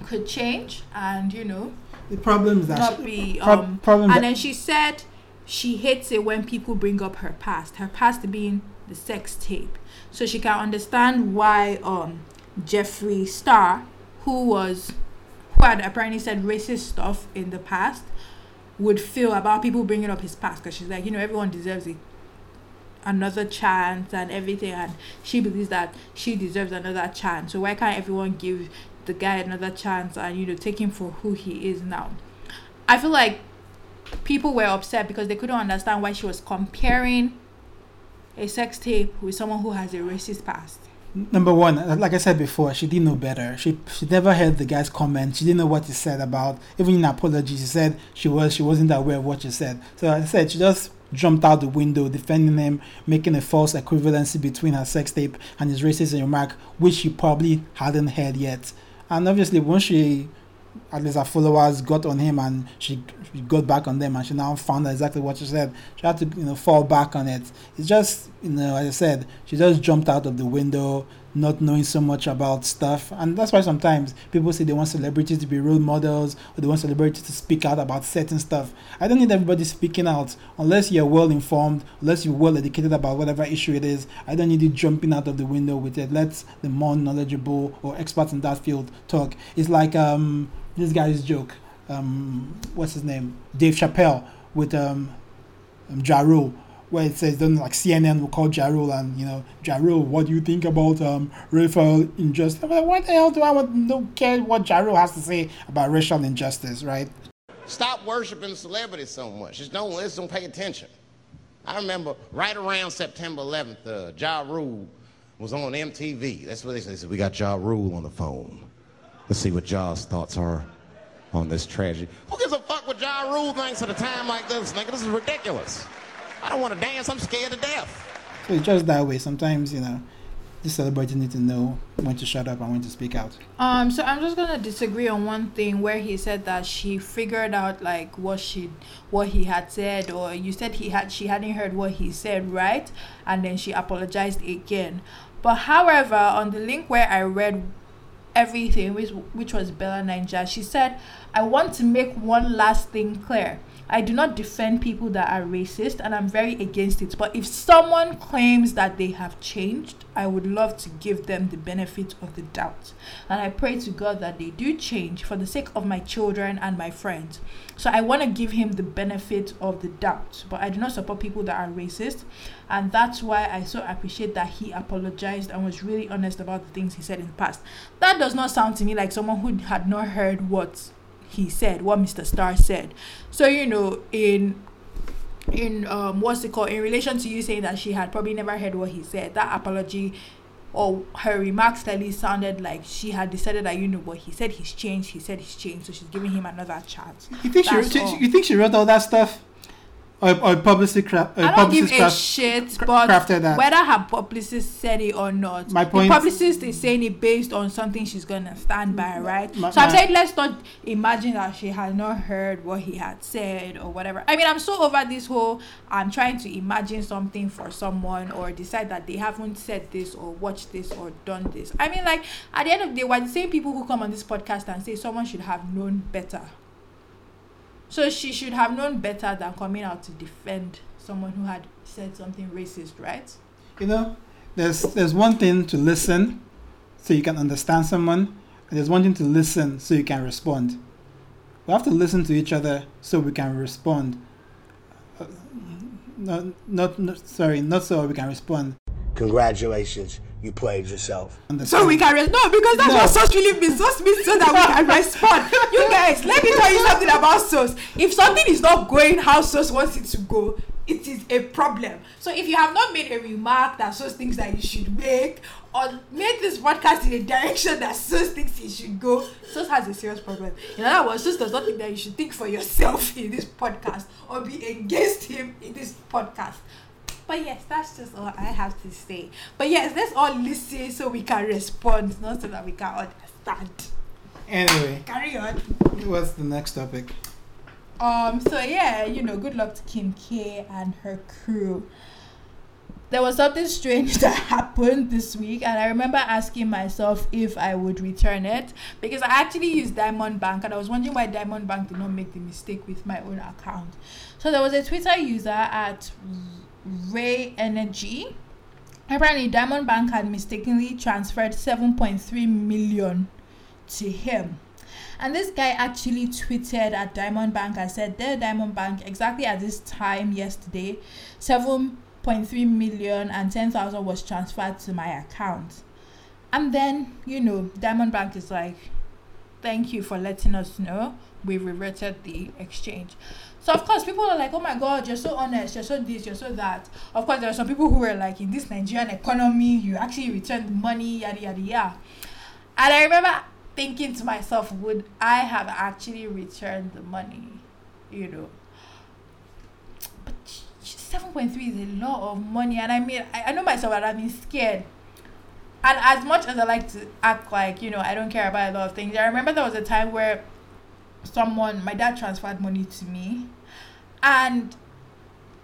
could change and you know the problem is that not be um problem and then she said she hates it when people bring up her past her past being the sex tape so she can understand why um jeffree star who was who had apparently said racist stuff in the past would feel about people bringing up his past because she's like you know everyone deserves it. Another chance and everything and she believes that she deserves another chance. So why can't everyone give the guy another chance and you know take him for who he is now? I feel like people were upset because they couldn't understand why she was comparing a sex tape with someone who has a racist past Number one, uh, like I said before, she didn't know better. She she never heard the guy's comment. She didn't know what he said about. Even in apology, she said she was she wasn't aware of what she said. So I said, she just jumped out the window, defending him, making a false equivalency between her sex tape and his racist remark, which she probably hadn't heard yet. And obviously, once she at least her followers got on him and she, she got back on them and she now found out exactly what she said. She had to, you know, fall back on it. It's just, you know, as I said, she just jumped out of the window, not knowing so much about stuff. And that's why sometimes people say they want celebrities to be role models or they want celebrities to speak out about certain stuff. I don't need everybody speaking out unless you're well informed, unless you're well educated about whatever issue it is. I don't need you jumping out of the window with it. Let the more knowledgeable or experts in that field talk. It's like um this guy's joke. Um, what's his name? Dave Chappelle with um, um Ja where it says then like CNN will call Ja Rule and you know Ja Rule, what do you think about um racial injustice? Like, what the hell do I want? Don't care what Ja Rule has to say about racial injustice, right? Stop worshiping celebrities so much. Just don't listen, don't pay attention. I remember right around September 11th, uh, Ja Rule was on MTV. That's what they said. They said, we got Ja Rule on the phone. Let's see what Ja's thoughts are on this tragedy. Who gives a fuck what Ja Rule thinks at a time like this, nigga? This is ridiculous. I don't want to dance. I'm scared to death. So it's just that way. Sometimes, you know, the celebrities need to know when to shut up and when to speak out. Um, so I'm just gonna disagree on one thing where he said that she figured out like what she what he had said, or you said he had she hadn't heard what he said, right? And then she apologized again. But however, on the link where I read everything, which which was Bella Naija, she said, I want to make one last thing clear. I do not defend people that are racist and I'm very against it. But if someone claims that they have changed, I would love to give them the benefit of the doubt. And I pray to God that they do change for the sake of my children and my friends. So I want to give him the benefit of the doubt. But I do not support people that are racist. And that's why I so appreciate that he apologized and was really honest about the things he said in the past. That does not sound to me like someone who had not heard what he said, what Mr. Star said. So, you know, in in um what's it called in relation to you saying that she had probably never heard what he said that apology or her remarks clearly sounded like she had decided that you know what he said he's changed he said he's changed so she's giving him another chance You think That's she? all. You think she wrote all that stuff, or or publicity craft? I don't give a shit, but crafted that. whether her publicist said it or not, My point- the publicist is saying it based on something she's gonna stand by, mm, right? My- so I'm saying let's not imagine that she had not heard what he had said or whatever. I mean, I'm so over this whole I'm trying to imagine something for someone or decide that they haven't said this or watched this or done this. I mean, like at the end of the day, we're the same people who come on this podcast and say someone should have known better. So she should have known better than coming out to defend someone who had said something racist, right? You know, there's there's one thing to listen, so you can understand someone, and there's one thing to listen so you can respond. We have to listen to each other so we can respond. Uh, not, not, not sorry, not so we can respond. Congratulations, you played yourself. So we can re- no because that's No. what Sos really means. Sos means so that we can respond. You guys, let me tell you something about Sos. If something is not going how Sos wants it to go, it is a problem. So if you have not made a remark that Sos thinks that you should make, or made this podcast in a direction that Sos thinks it should go, Sos has a serious problem. In other words, Sos does not think that you should think for yourself in this podcast or be against him in this podcast. But yes, that's just all I have to say. But yes, let's all listen so we can respond, not so that we can understand. Anyway, Carry on. what's the next topic? Um. So yeah, you know, good luck to Kim K and her crew. There was something strange that happened this week, and I remember asking myself if I would return it because I actually used Diamond Bank, and I was wondering why Diamond Bank did not make the mistake with my own account. So there was a Twitter user at Ray Energy. Apparently, Diamond Bank had mistakenly transferred 7.3 million to him. And this guy actually tweeted at Diamond Bank and said, Their Diamond Bank, exactly at this time yesterday, 7.3 million and 10,000 was transferred to my account. And then, you know, Diamond Bank is like, Thank you for letting us know. We reverted the exchange. So, of course, people are like, Oh my God, you're so honest, you're so this, you're so that. Of course, there are some people who were like, In this Nigerian economy, you actually returned money, yada, yada, yada. And I remember thinking to myself, would I have actually returned the money? You know. But seven point three is a lot of money, and I mean, I, I know myself, and I've been scared. And as much as I like to act like you know I don't care about a lot of things, I remember there was a time where someone, my dad transferred money to me, and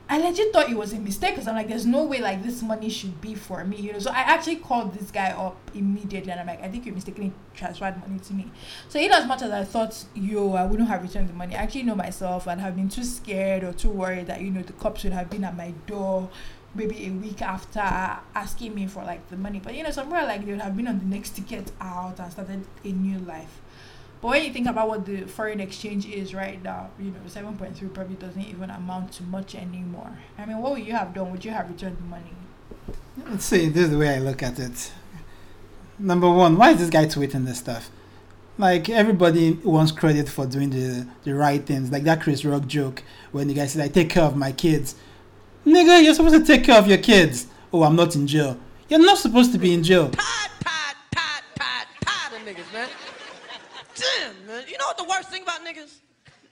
I legit thought it was a mistake because I'm like, there's no way like this money should be for me, you know. So I actually called this guy up immediately and I'm like, I think you mistakenly transferred money to me. So in as much as I thought, yo, I wouldn't have returned the money, I actually know myself and have been too scared or too worried that, you know, the cops would have been at my door maybe a week after asking me for like the money. But you know, somewhere like they would have been on the next ticket out and started a new life. But when you think about what the foreign exchange is right now, you know, seven point three probably doesn't even amount to much anymore. I mean, what would you have done? Would you have returned the money? Let's see. This is the way I look at it. Number one, why is this guy tweeting this stuff? Like everybody wants credit for doing the the right things. Like that Chris Rock joke when the guy said, "I take care of my kids." Nigga, you're supposed to take care of your kids. Oh, I'm not in jail. You're not supposed to be in jail. Of niggas, man. Damn, man. You know what the worst thing about niggas?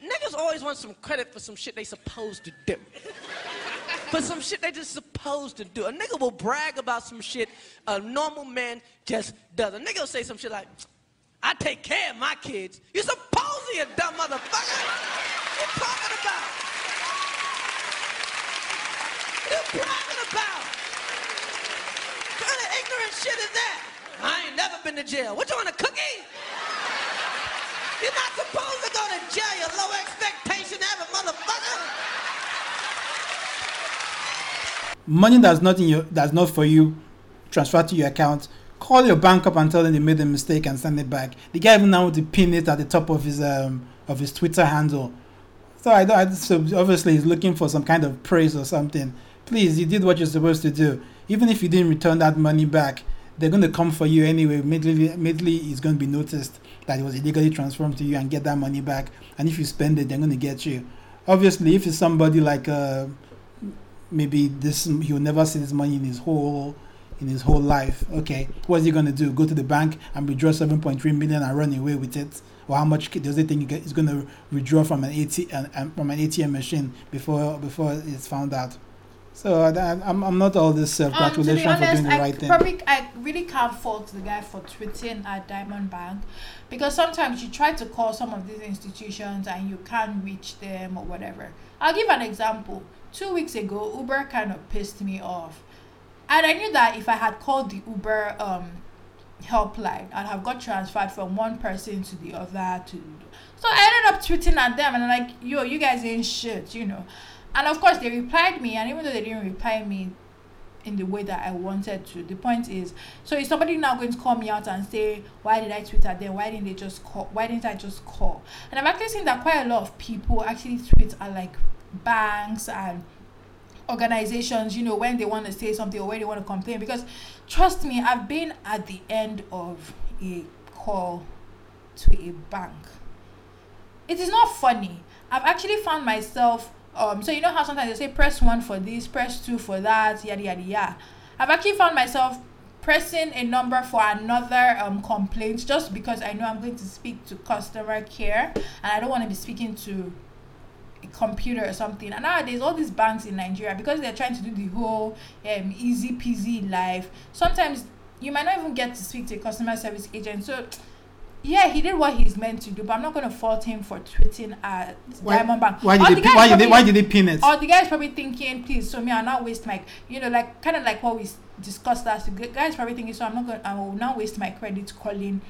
Niggas always want some credit for some shit they supposed to do. for some shit they just supposed to do. A nigga will brag about some shit a normal man just does. A nigga will say some shit like, I take care of my kids. You supposed to, you dumb motherfucker. What you talking about? What you bragging about? What kind of ignorant shit is that? I ain't never been to jail. What you want, a cookie? You're not supposed to go to jail, you low expectation having motherfucker. money that's not in your that's not for you transfer to your account. Call your bank up and tell them they made a mistake and send it back. The guy even now to pin it at the top of his um of his twitter handle. So i don't I, so obviously he's looking for some kind of praise or something. Please you did what you're supposed to do. Even if you didn't return that money back they're going to come for you anyway. Immediately immediately it's going to be noticed that it was illegally transformed to you and get that money back. And if you spend it they're going to get you. Obviously if it's somebody like uh maybe this he'll never see this money in his whole in his whole life. Okay what's he going to do? Go to the bank and withdraw 7.3 million and run away with it? Or how much does he think he's going to withdraw from an ATM from an ATM machine before before it's found out so I, I'm, I'm not all this self-gratulation for doing the I right thing probably I really can't fault the guy for tweeting at Diamond Bank because sometimes you try to call some of these institutions and you can't reach them or whatever. I'll give an example. Two weeks ago, Uber kind of pissed me off, and I knew that if I had called the Uber um helpline, I'd have got transferred from one person to the other to. So I ended up tweeting at them and I'm like, yo, you guys ain't shit, you know. And of course, they replied me, and even though they didn't reply me in the way that I wanted to, the point is, so is somebody now going to call me out and say, why did I tweet at them? Why didn't they just call? Why didn't I just call? And I've actually seen that quite a lot of people actually tweet at like banks and organizations, you know, when they want to say something or when they want to complain. Because trust me, I've been at the end of a call to a bank. It is not funny. I've actually found myself um so you know how sometimes they say press one for this, press two for that, yada yada yada. I've actually found myself pressing a number for another um complaint just because I know I'm going to speak to customer care and I don't want to be speaking to a computer or something. And nowadays, all these banks in Nigeria, because they're trying to do the whole um, easy peasy life, sometimes you might not even get to speak to a customer service agent. So, yeah, he did what he's meant to do, but I'm not going to fault him for tweeting at why, Diamond Bank. why Or did the they, why did they why did they pin it or the guy's probably thinking, please, so me, I'll not waste my, you know, like kind of like what we discussed last week. The guy's probably thinking, so I'm not going, to I will not waste my credit calling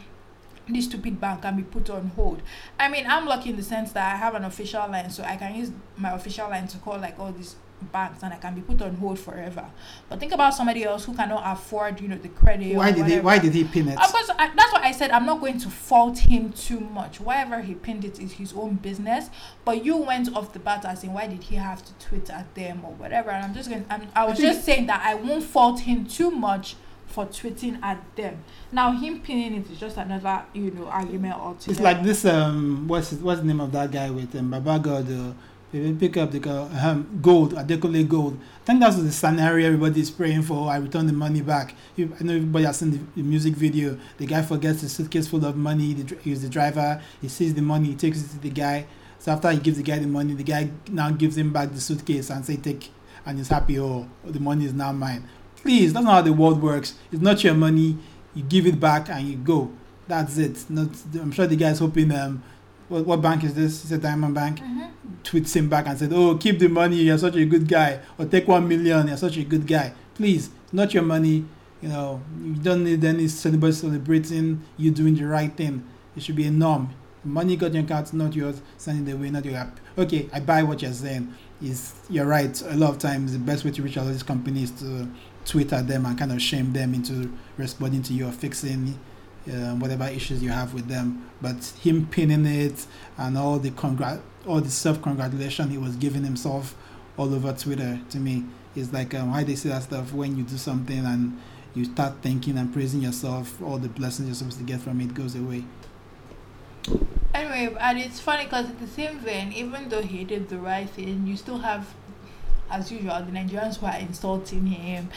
this stupid bank and be put on hold. I mean, I'm lucky in the sense that I have an official line, so I can use my official line to call like all these banks and I can be put on hold forever. But think about somebody else who cannot afford, you know, the credit. why did they why did he pin it Of course, I, that's why I said I'm not going to fault him too much. Whatever he pinned it is his own business. But you went off the bat as in why did he have to tweet at them or whatever. And I'm just going. I'm, I was think- just saying that I won't fault him too much for tweeting at them. Now him pinning it is just another you know argument altogether. It's like this. Um, what's his, what's the name of that guy with um, Baba God? Uh, if you pick up the um, gold, Adekunle gold. I think that's the scenario everybody's praying for. I return the money back. You, I know everybody has seen the, the music video. The guy forgets his suitcase full of money. The, he's the driver. He sees the money. He takes it to the guy. So after he gives the guy the money, the guy now gives him back the suitcase and say take, and he's happy. Oh, the money is now mine. Please, that's not how the world works. It's not your money. You give it back and you go. That's it. Not. I'm sure the guy's hoping. Um, what, what bank is this? It's a Diamond Bank. Mm-hmm. Tweets him back and said, "Oh, keep the money. You're such a good guy. Or take one million. You're such a good guy. Please, not your money. You know, you don't need any anybody celebrating You're doing the right thing. It should be a norm. Money got your account, not yours. Send it away, not your app. Okay, I buy what you're saying. Is you're right. A lot of times, the best way to reach out to these companies is to tweet at them and kind of shame them into responding to you or fixing uh, whatever issues you have with them. But him pinning it and all the congrat, all the self congratulation he was giving himself all over Twitter to me is like um, why they say that stuff when you do something and you start thinking and praising yourself, all the blessings you're supposed to get from it goes away. Anyway, and it's funny because at the same vein, even though he did the right thing, you still have, as usual, the Nigerians were insulting him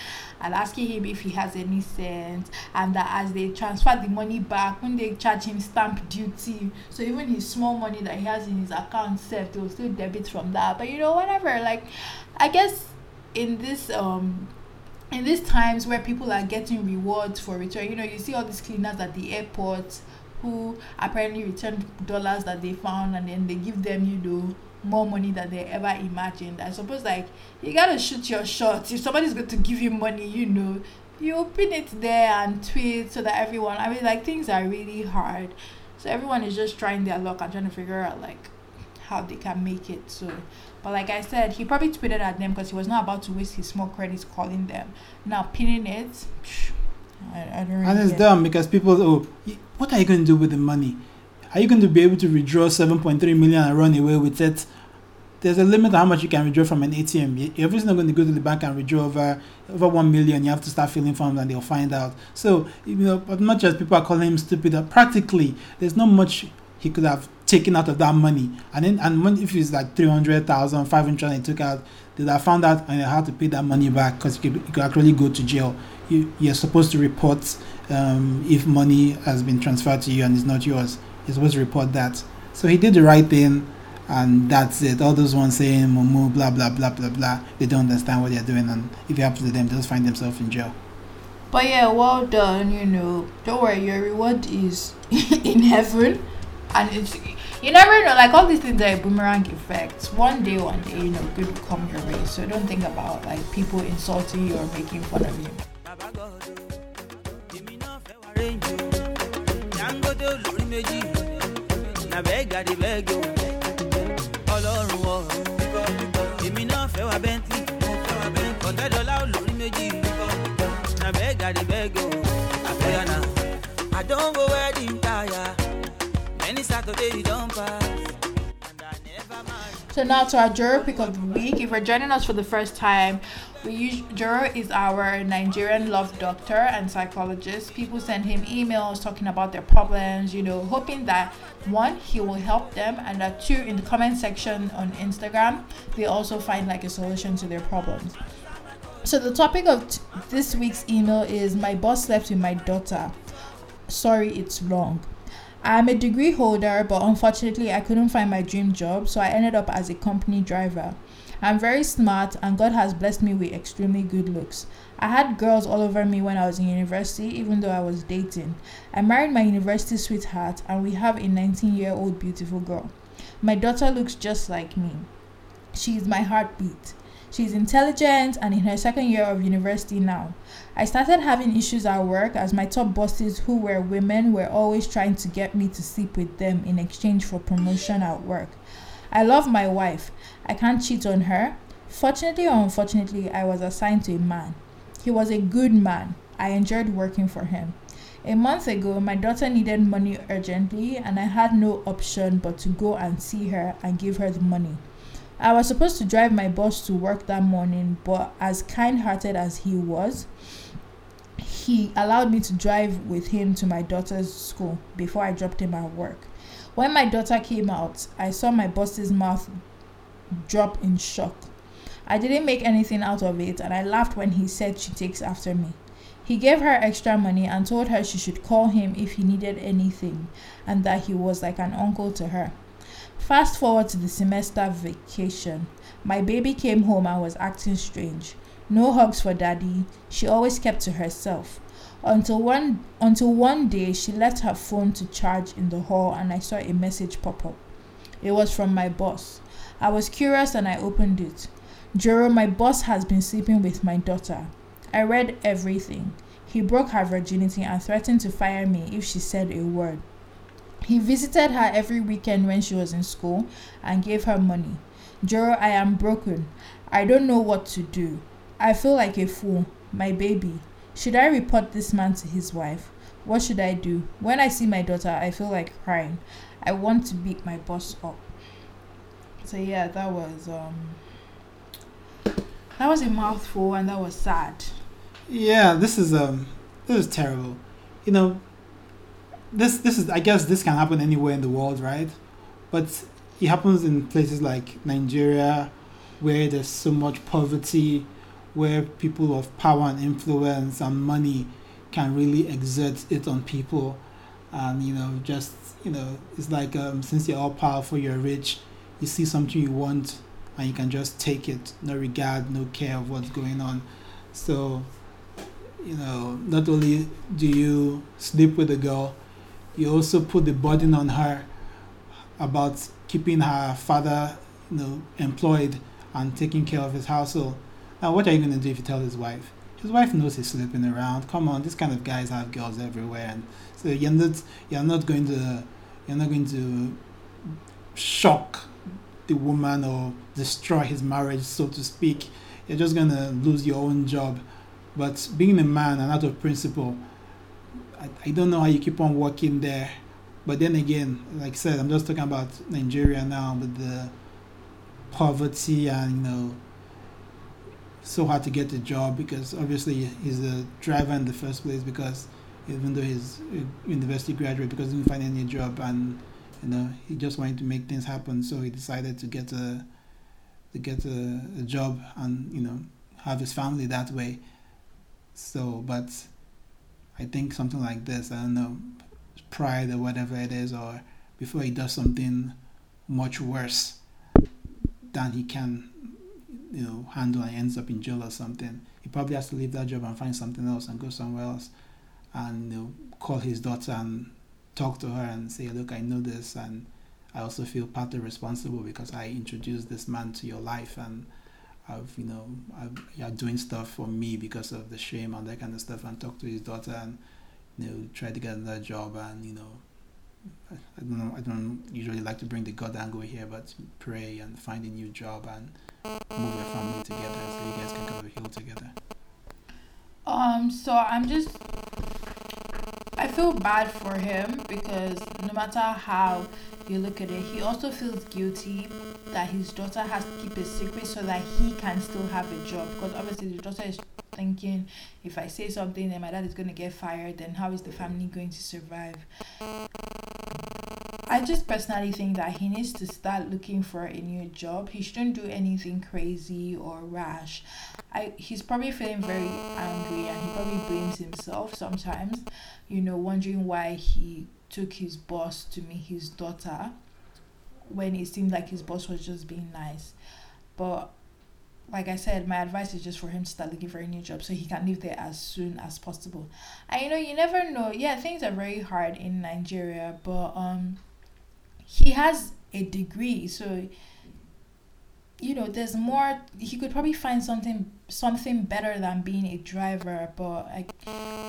and asking him if he has any sense, and that as they transfer the money back, when they charge him stamp duty, so even his small money that he has in his account, self, they will still debit from that. But you know, whatever. Like, I guess in this um in these times where people are getting rewards for return, you know, you see all these cleaners at the airport who apparently return dollars that they found and then they give them, you know, more money than they ever imagined. I suppose like you gotta shoot your shot. If somebody's going to give you money, you know, you open it there and tweet so that everyone I mean like things are really hard. So everyone is just trying their luck and trying to figure out like how they can make it. So but like I said, he probably tweeted at them because he was not about to waste his small credits calling them. Now pinning it, psh, I, I don't really And it's dumb because people, oh, what are you going to do with the money? Are you going to be able to withdraw 7.3 million and run away with it? There's a limit to how much you can withdraw from an ATM. You- You're obviously not going to go to the bank and withdraw over over 1 million. You have to start filling forms and they'll find out. So, you know, as much as people are calling him stupid, uh, practically, there's not much he could have taken out of that money. And then, and when, if it's like 300,000, 500 he took out, they'd have found out and had to pay that money back because you could, you could actually go to jail. You, you're supposed to report um, if money has been transferred to you and it's not yours. You're supposed to report that. So he did the right thing, and that's it. All those ones saying "mumu," blah blah blah blah blah, they don't understand what they're doing, and if it happens to them, they'll just find themselves in jail. But yeah, well done, you know. Don't worry, your reward is in heaven. And it's you never know, like all these things are a boomerang effects. One day, one day, you know, good will come your way. So don't think about like people insulting you or making fun of you. bàbá èmi náà fẹ́ wá rẹ́ǹjì o na ọlọ́run ọ̀run èmi náà fẹ́ wá bentley. Ọ̀tẹ́dọ́lá olórí méjì. Na bẹ́ẹ̀gàdì bẹ́ẹ̀gì o àfẹ́yànà àdánwò wedding tire. Many saturday you don pass. I. So now to our Jero pick of the week. If you're joining us for the first time, we use Jero is our Nigerian love doctor and psychologist. People send him emails talking about their problems, you know, hoping that one he will help them, and that two in the comment section on Instagram they also find like a solution to their problems. So the topic of t- this week's email is my boss slept with my daughter. Sorry, it's long. I'm a degree holder, but unfortunately, I couldn't find my dream job, so I ended up as a company driver. I'm very smart, and God has blessed me with extremely good looks. I had girls all over me when I was in university, even though I was dating. I married my university sweetheart, and we have a 19 year old beautiful girl. My daughter looks just like me. She is my heartbeat. She is intelligent and in her second year of university now. I started having issues at work as my top bosses, who were women, were always trying to get me to sleep with them in exchange for promotion at work. I love my wife. I can't cheat on her. Fortunately or unfortunately, I was assigned to a man. He was a good man. I enjoyed working for him. A month ago, my daughter needed money urgently, and I had no option but to go and see her and give her the money. I was supposed to drive my boss to work that morning, but as kind hearted as he was, he allowed me to drive with him to my daughter's school before I dropped him at work. When my daughter came out, I saw my boss's mouth drop in shock. I didn't make anything out of it, and I laughed when he said she takes after me. He gave her extra money and told her she should call him if he needed anything, and that he was like an uncle to her. Fast forward to the semester vacation. My baby came home and was acting strange. No hugs for daddy. She always kept to herself. Until one until one day she left her phone to charge in the hall and I saw a message pop up. It was from my boss. I was curious and I opened it. Jero, my boss has been sleeping with my daughter. I read everything. He broke her virginity and threatened to fire me if she said a word. He visited her every weekend when she was in school and gave her money. Jero, I am broken. I don't know what to do. I feel like a fool. My baby. Should I report this man to his wife? What should I do? When I see my daughter, I feel like crying. I want to beat my boss up. So yeah, that was um that was a mouthful and that was sad. Yeah, this is um, this is terrible. You know, this this is I guess this can happen anywhere in the world, right? But it happens in places like Nigeria, where there's so much poverty, where people of power and influence and money can really exert it on people, and you know, just you know, it's like um, since you're all powerful, you're rich, you see something you want, and you can just take it, no regard, no care of what's going on. So, you know, not only do you sleep with the girl, you also put the burden on her about keeping her father, you know, employed and taking care of his household. Now, what are you going to do if you tell his wife? His wife knows he's sleeping around. Come on, these kind of guys have girls everywhere, and so you're not you're not going to you're not going to shock the woman or destroy his marriage, so to speak. You're just going to lose your own job. But being a man and out of principle, I, I don't know how you keep on working there. But then again, like I said, I'm just talking about Nigeria now with the poverty and you know so hard to get a job because obviously he's a driver in the first place because even though he's a university graduate because he didn't find any job and you know he just wanted to make things happen so he decided to get a get a, a job and you know have his family that way. So but i think something like this i don't know pride or whatever it is or before he does something much worse than he can you know handle and ends up in jail or something he probably has to leave that job and find something else and go somewhere else and you know, call his daughter and talk to her and say look i know this and i also feel partly responsible because i introduced this man to your life and i've you know I've, you're doing stuff for me because of the shame and that kind of stuff and talk to his daughter and you know try to get another job and you know I I don't know. I don't usually like to bring the God angle here, but pray and find a new job and move your family together so you guys can come to heal together. Um, so I'm just I feel bad for him because no matter how you look at it, he also feels guilty that his daughter has to keep a secret so that he can still have a job. Because obviously the daughter is thinking if I say something then my dad is gonna get fired, then how is the family going to survive? I just personally think that he needs to start looking for a new job. He shouldn't do anything crazy or rash. I he's probably feeling very angry and he probably blames himself sometimes, you know, wondering why he took his boss to meet his daughter when it seemed like his boss was just being nice. But like I said, my advice is just for him to start looking for a new job so he can live there as soon as possible. And you know, you never know. Yeah, things are very hard in Nigeria, but um he has a degree, so you know, there's more he could probably find something something better than being a driver, but like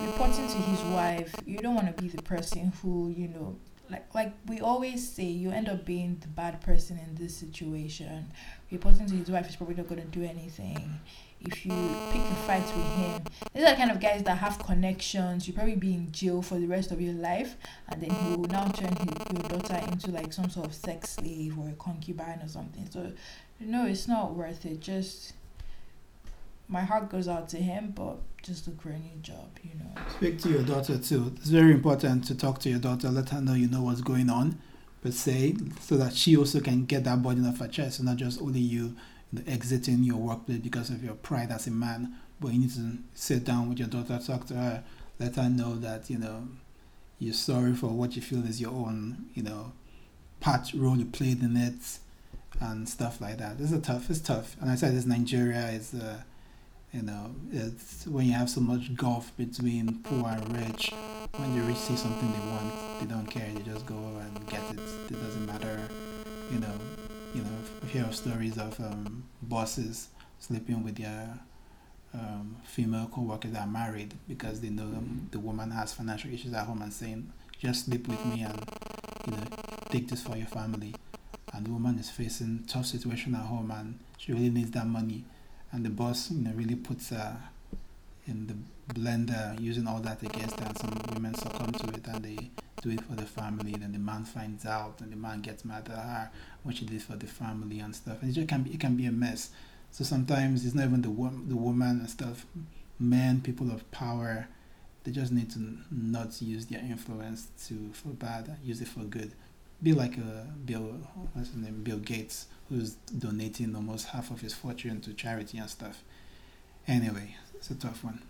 reporting to his wife, you don't want to be the person who, you know, like like we always say you end up being the bad person in this situation. Reporting to his wife is probably not going to do anything if you pick a fight with him these are the kind of guys that have connections You'll probably be in jail for the rest of your life and then he will now turn his, your daughter into like some sort of sex slave or a concubine or something so no it's not worth it just my heart goes out to him but just look for a new job you know Speak to your daughter too. It's very important to talk to your daughter. Let her know you know what's going on, per se, so that she also can get that burden off her chest, and not just only you, know, exiting your workplace because of your pride as a man. But you need to sit down with your daughter, talk to her, let her know that you know you're sorry for what you feel is your own, you know, part role you played in it, and stuff like that. This is tough. It's tough, and I said this Nigeria is. Uh, you know, it's when you have so much gulf between poor and rich. When the rich see something they want, they don't care. They just go and get it. It doesn't matter. You know, you know. Hear of stories of um, bosses sleeping with their um, female co-workers that are married because they know um, the woman has financial issues at home and saying, "Just sleep with me and you know, take this for your family." And the woman is facing tough situation at home and she really needs that money and the boss you know really puts her in the blender using all that against her and some women succumb to it and they do it for the family then the man finds out and the man gets mad at her what she did for the family and stuff. And it just can be it can be a mess. So sometimes it's not even the the woman and stuff. Men people of power they just need to not use their influence to for bad use it for good. Be like a bill what's his name? Bill gates who's donating almost half of his fortune to charity and stuff. Anyway, it's a tough one.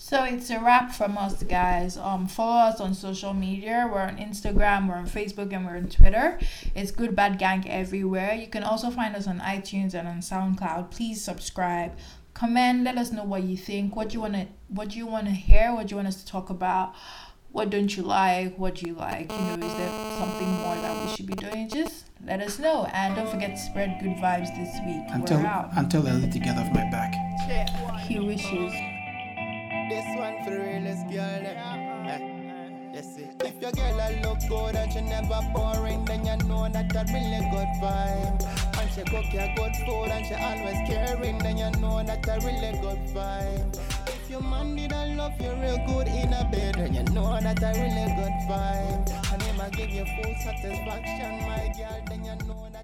So it's a wrap from us, guys. Um, follow us on social media. We're on Instagram, we're on Facebook, and we're on Twitter. It's Good Bad Gang everywhere. You can also find us on iTunes and on SoundCloud. Please subscribe, comment, let us know what you think. What you wanna, what you wanna hear. What you want us to talk about. What don't you like? What do you like? You know, is there something more that we should be doing? Just let us know, and don't forget to spread good vibes this week. Until we're out. until Ellie to get off my back. He wishes. This one for realest girl. eh. Eh, That's it. If your girl a look good and she never boring, then you know that a really good vibe. And she cook your good food and she always caring, then you know that a really good vibe. If your man did a love you real good in a bed, then you know that a really good vibe. And him a give you full satisfaction, my girl, then you know that.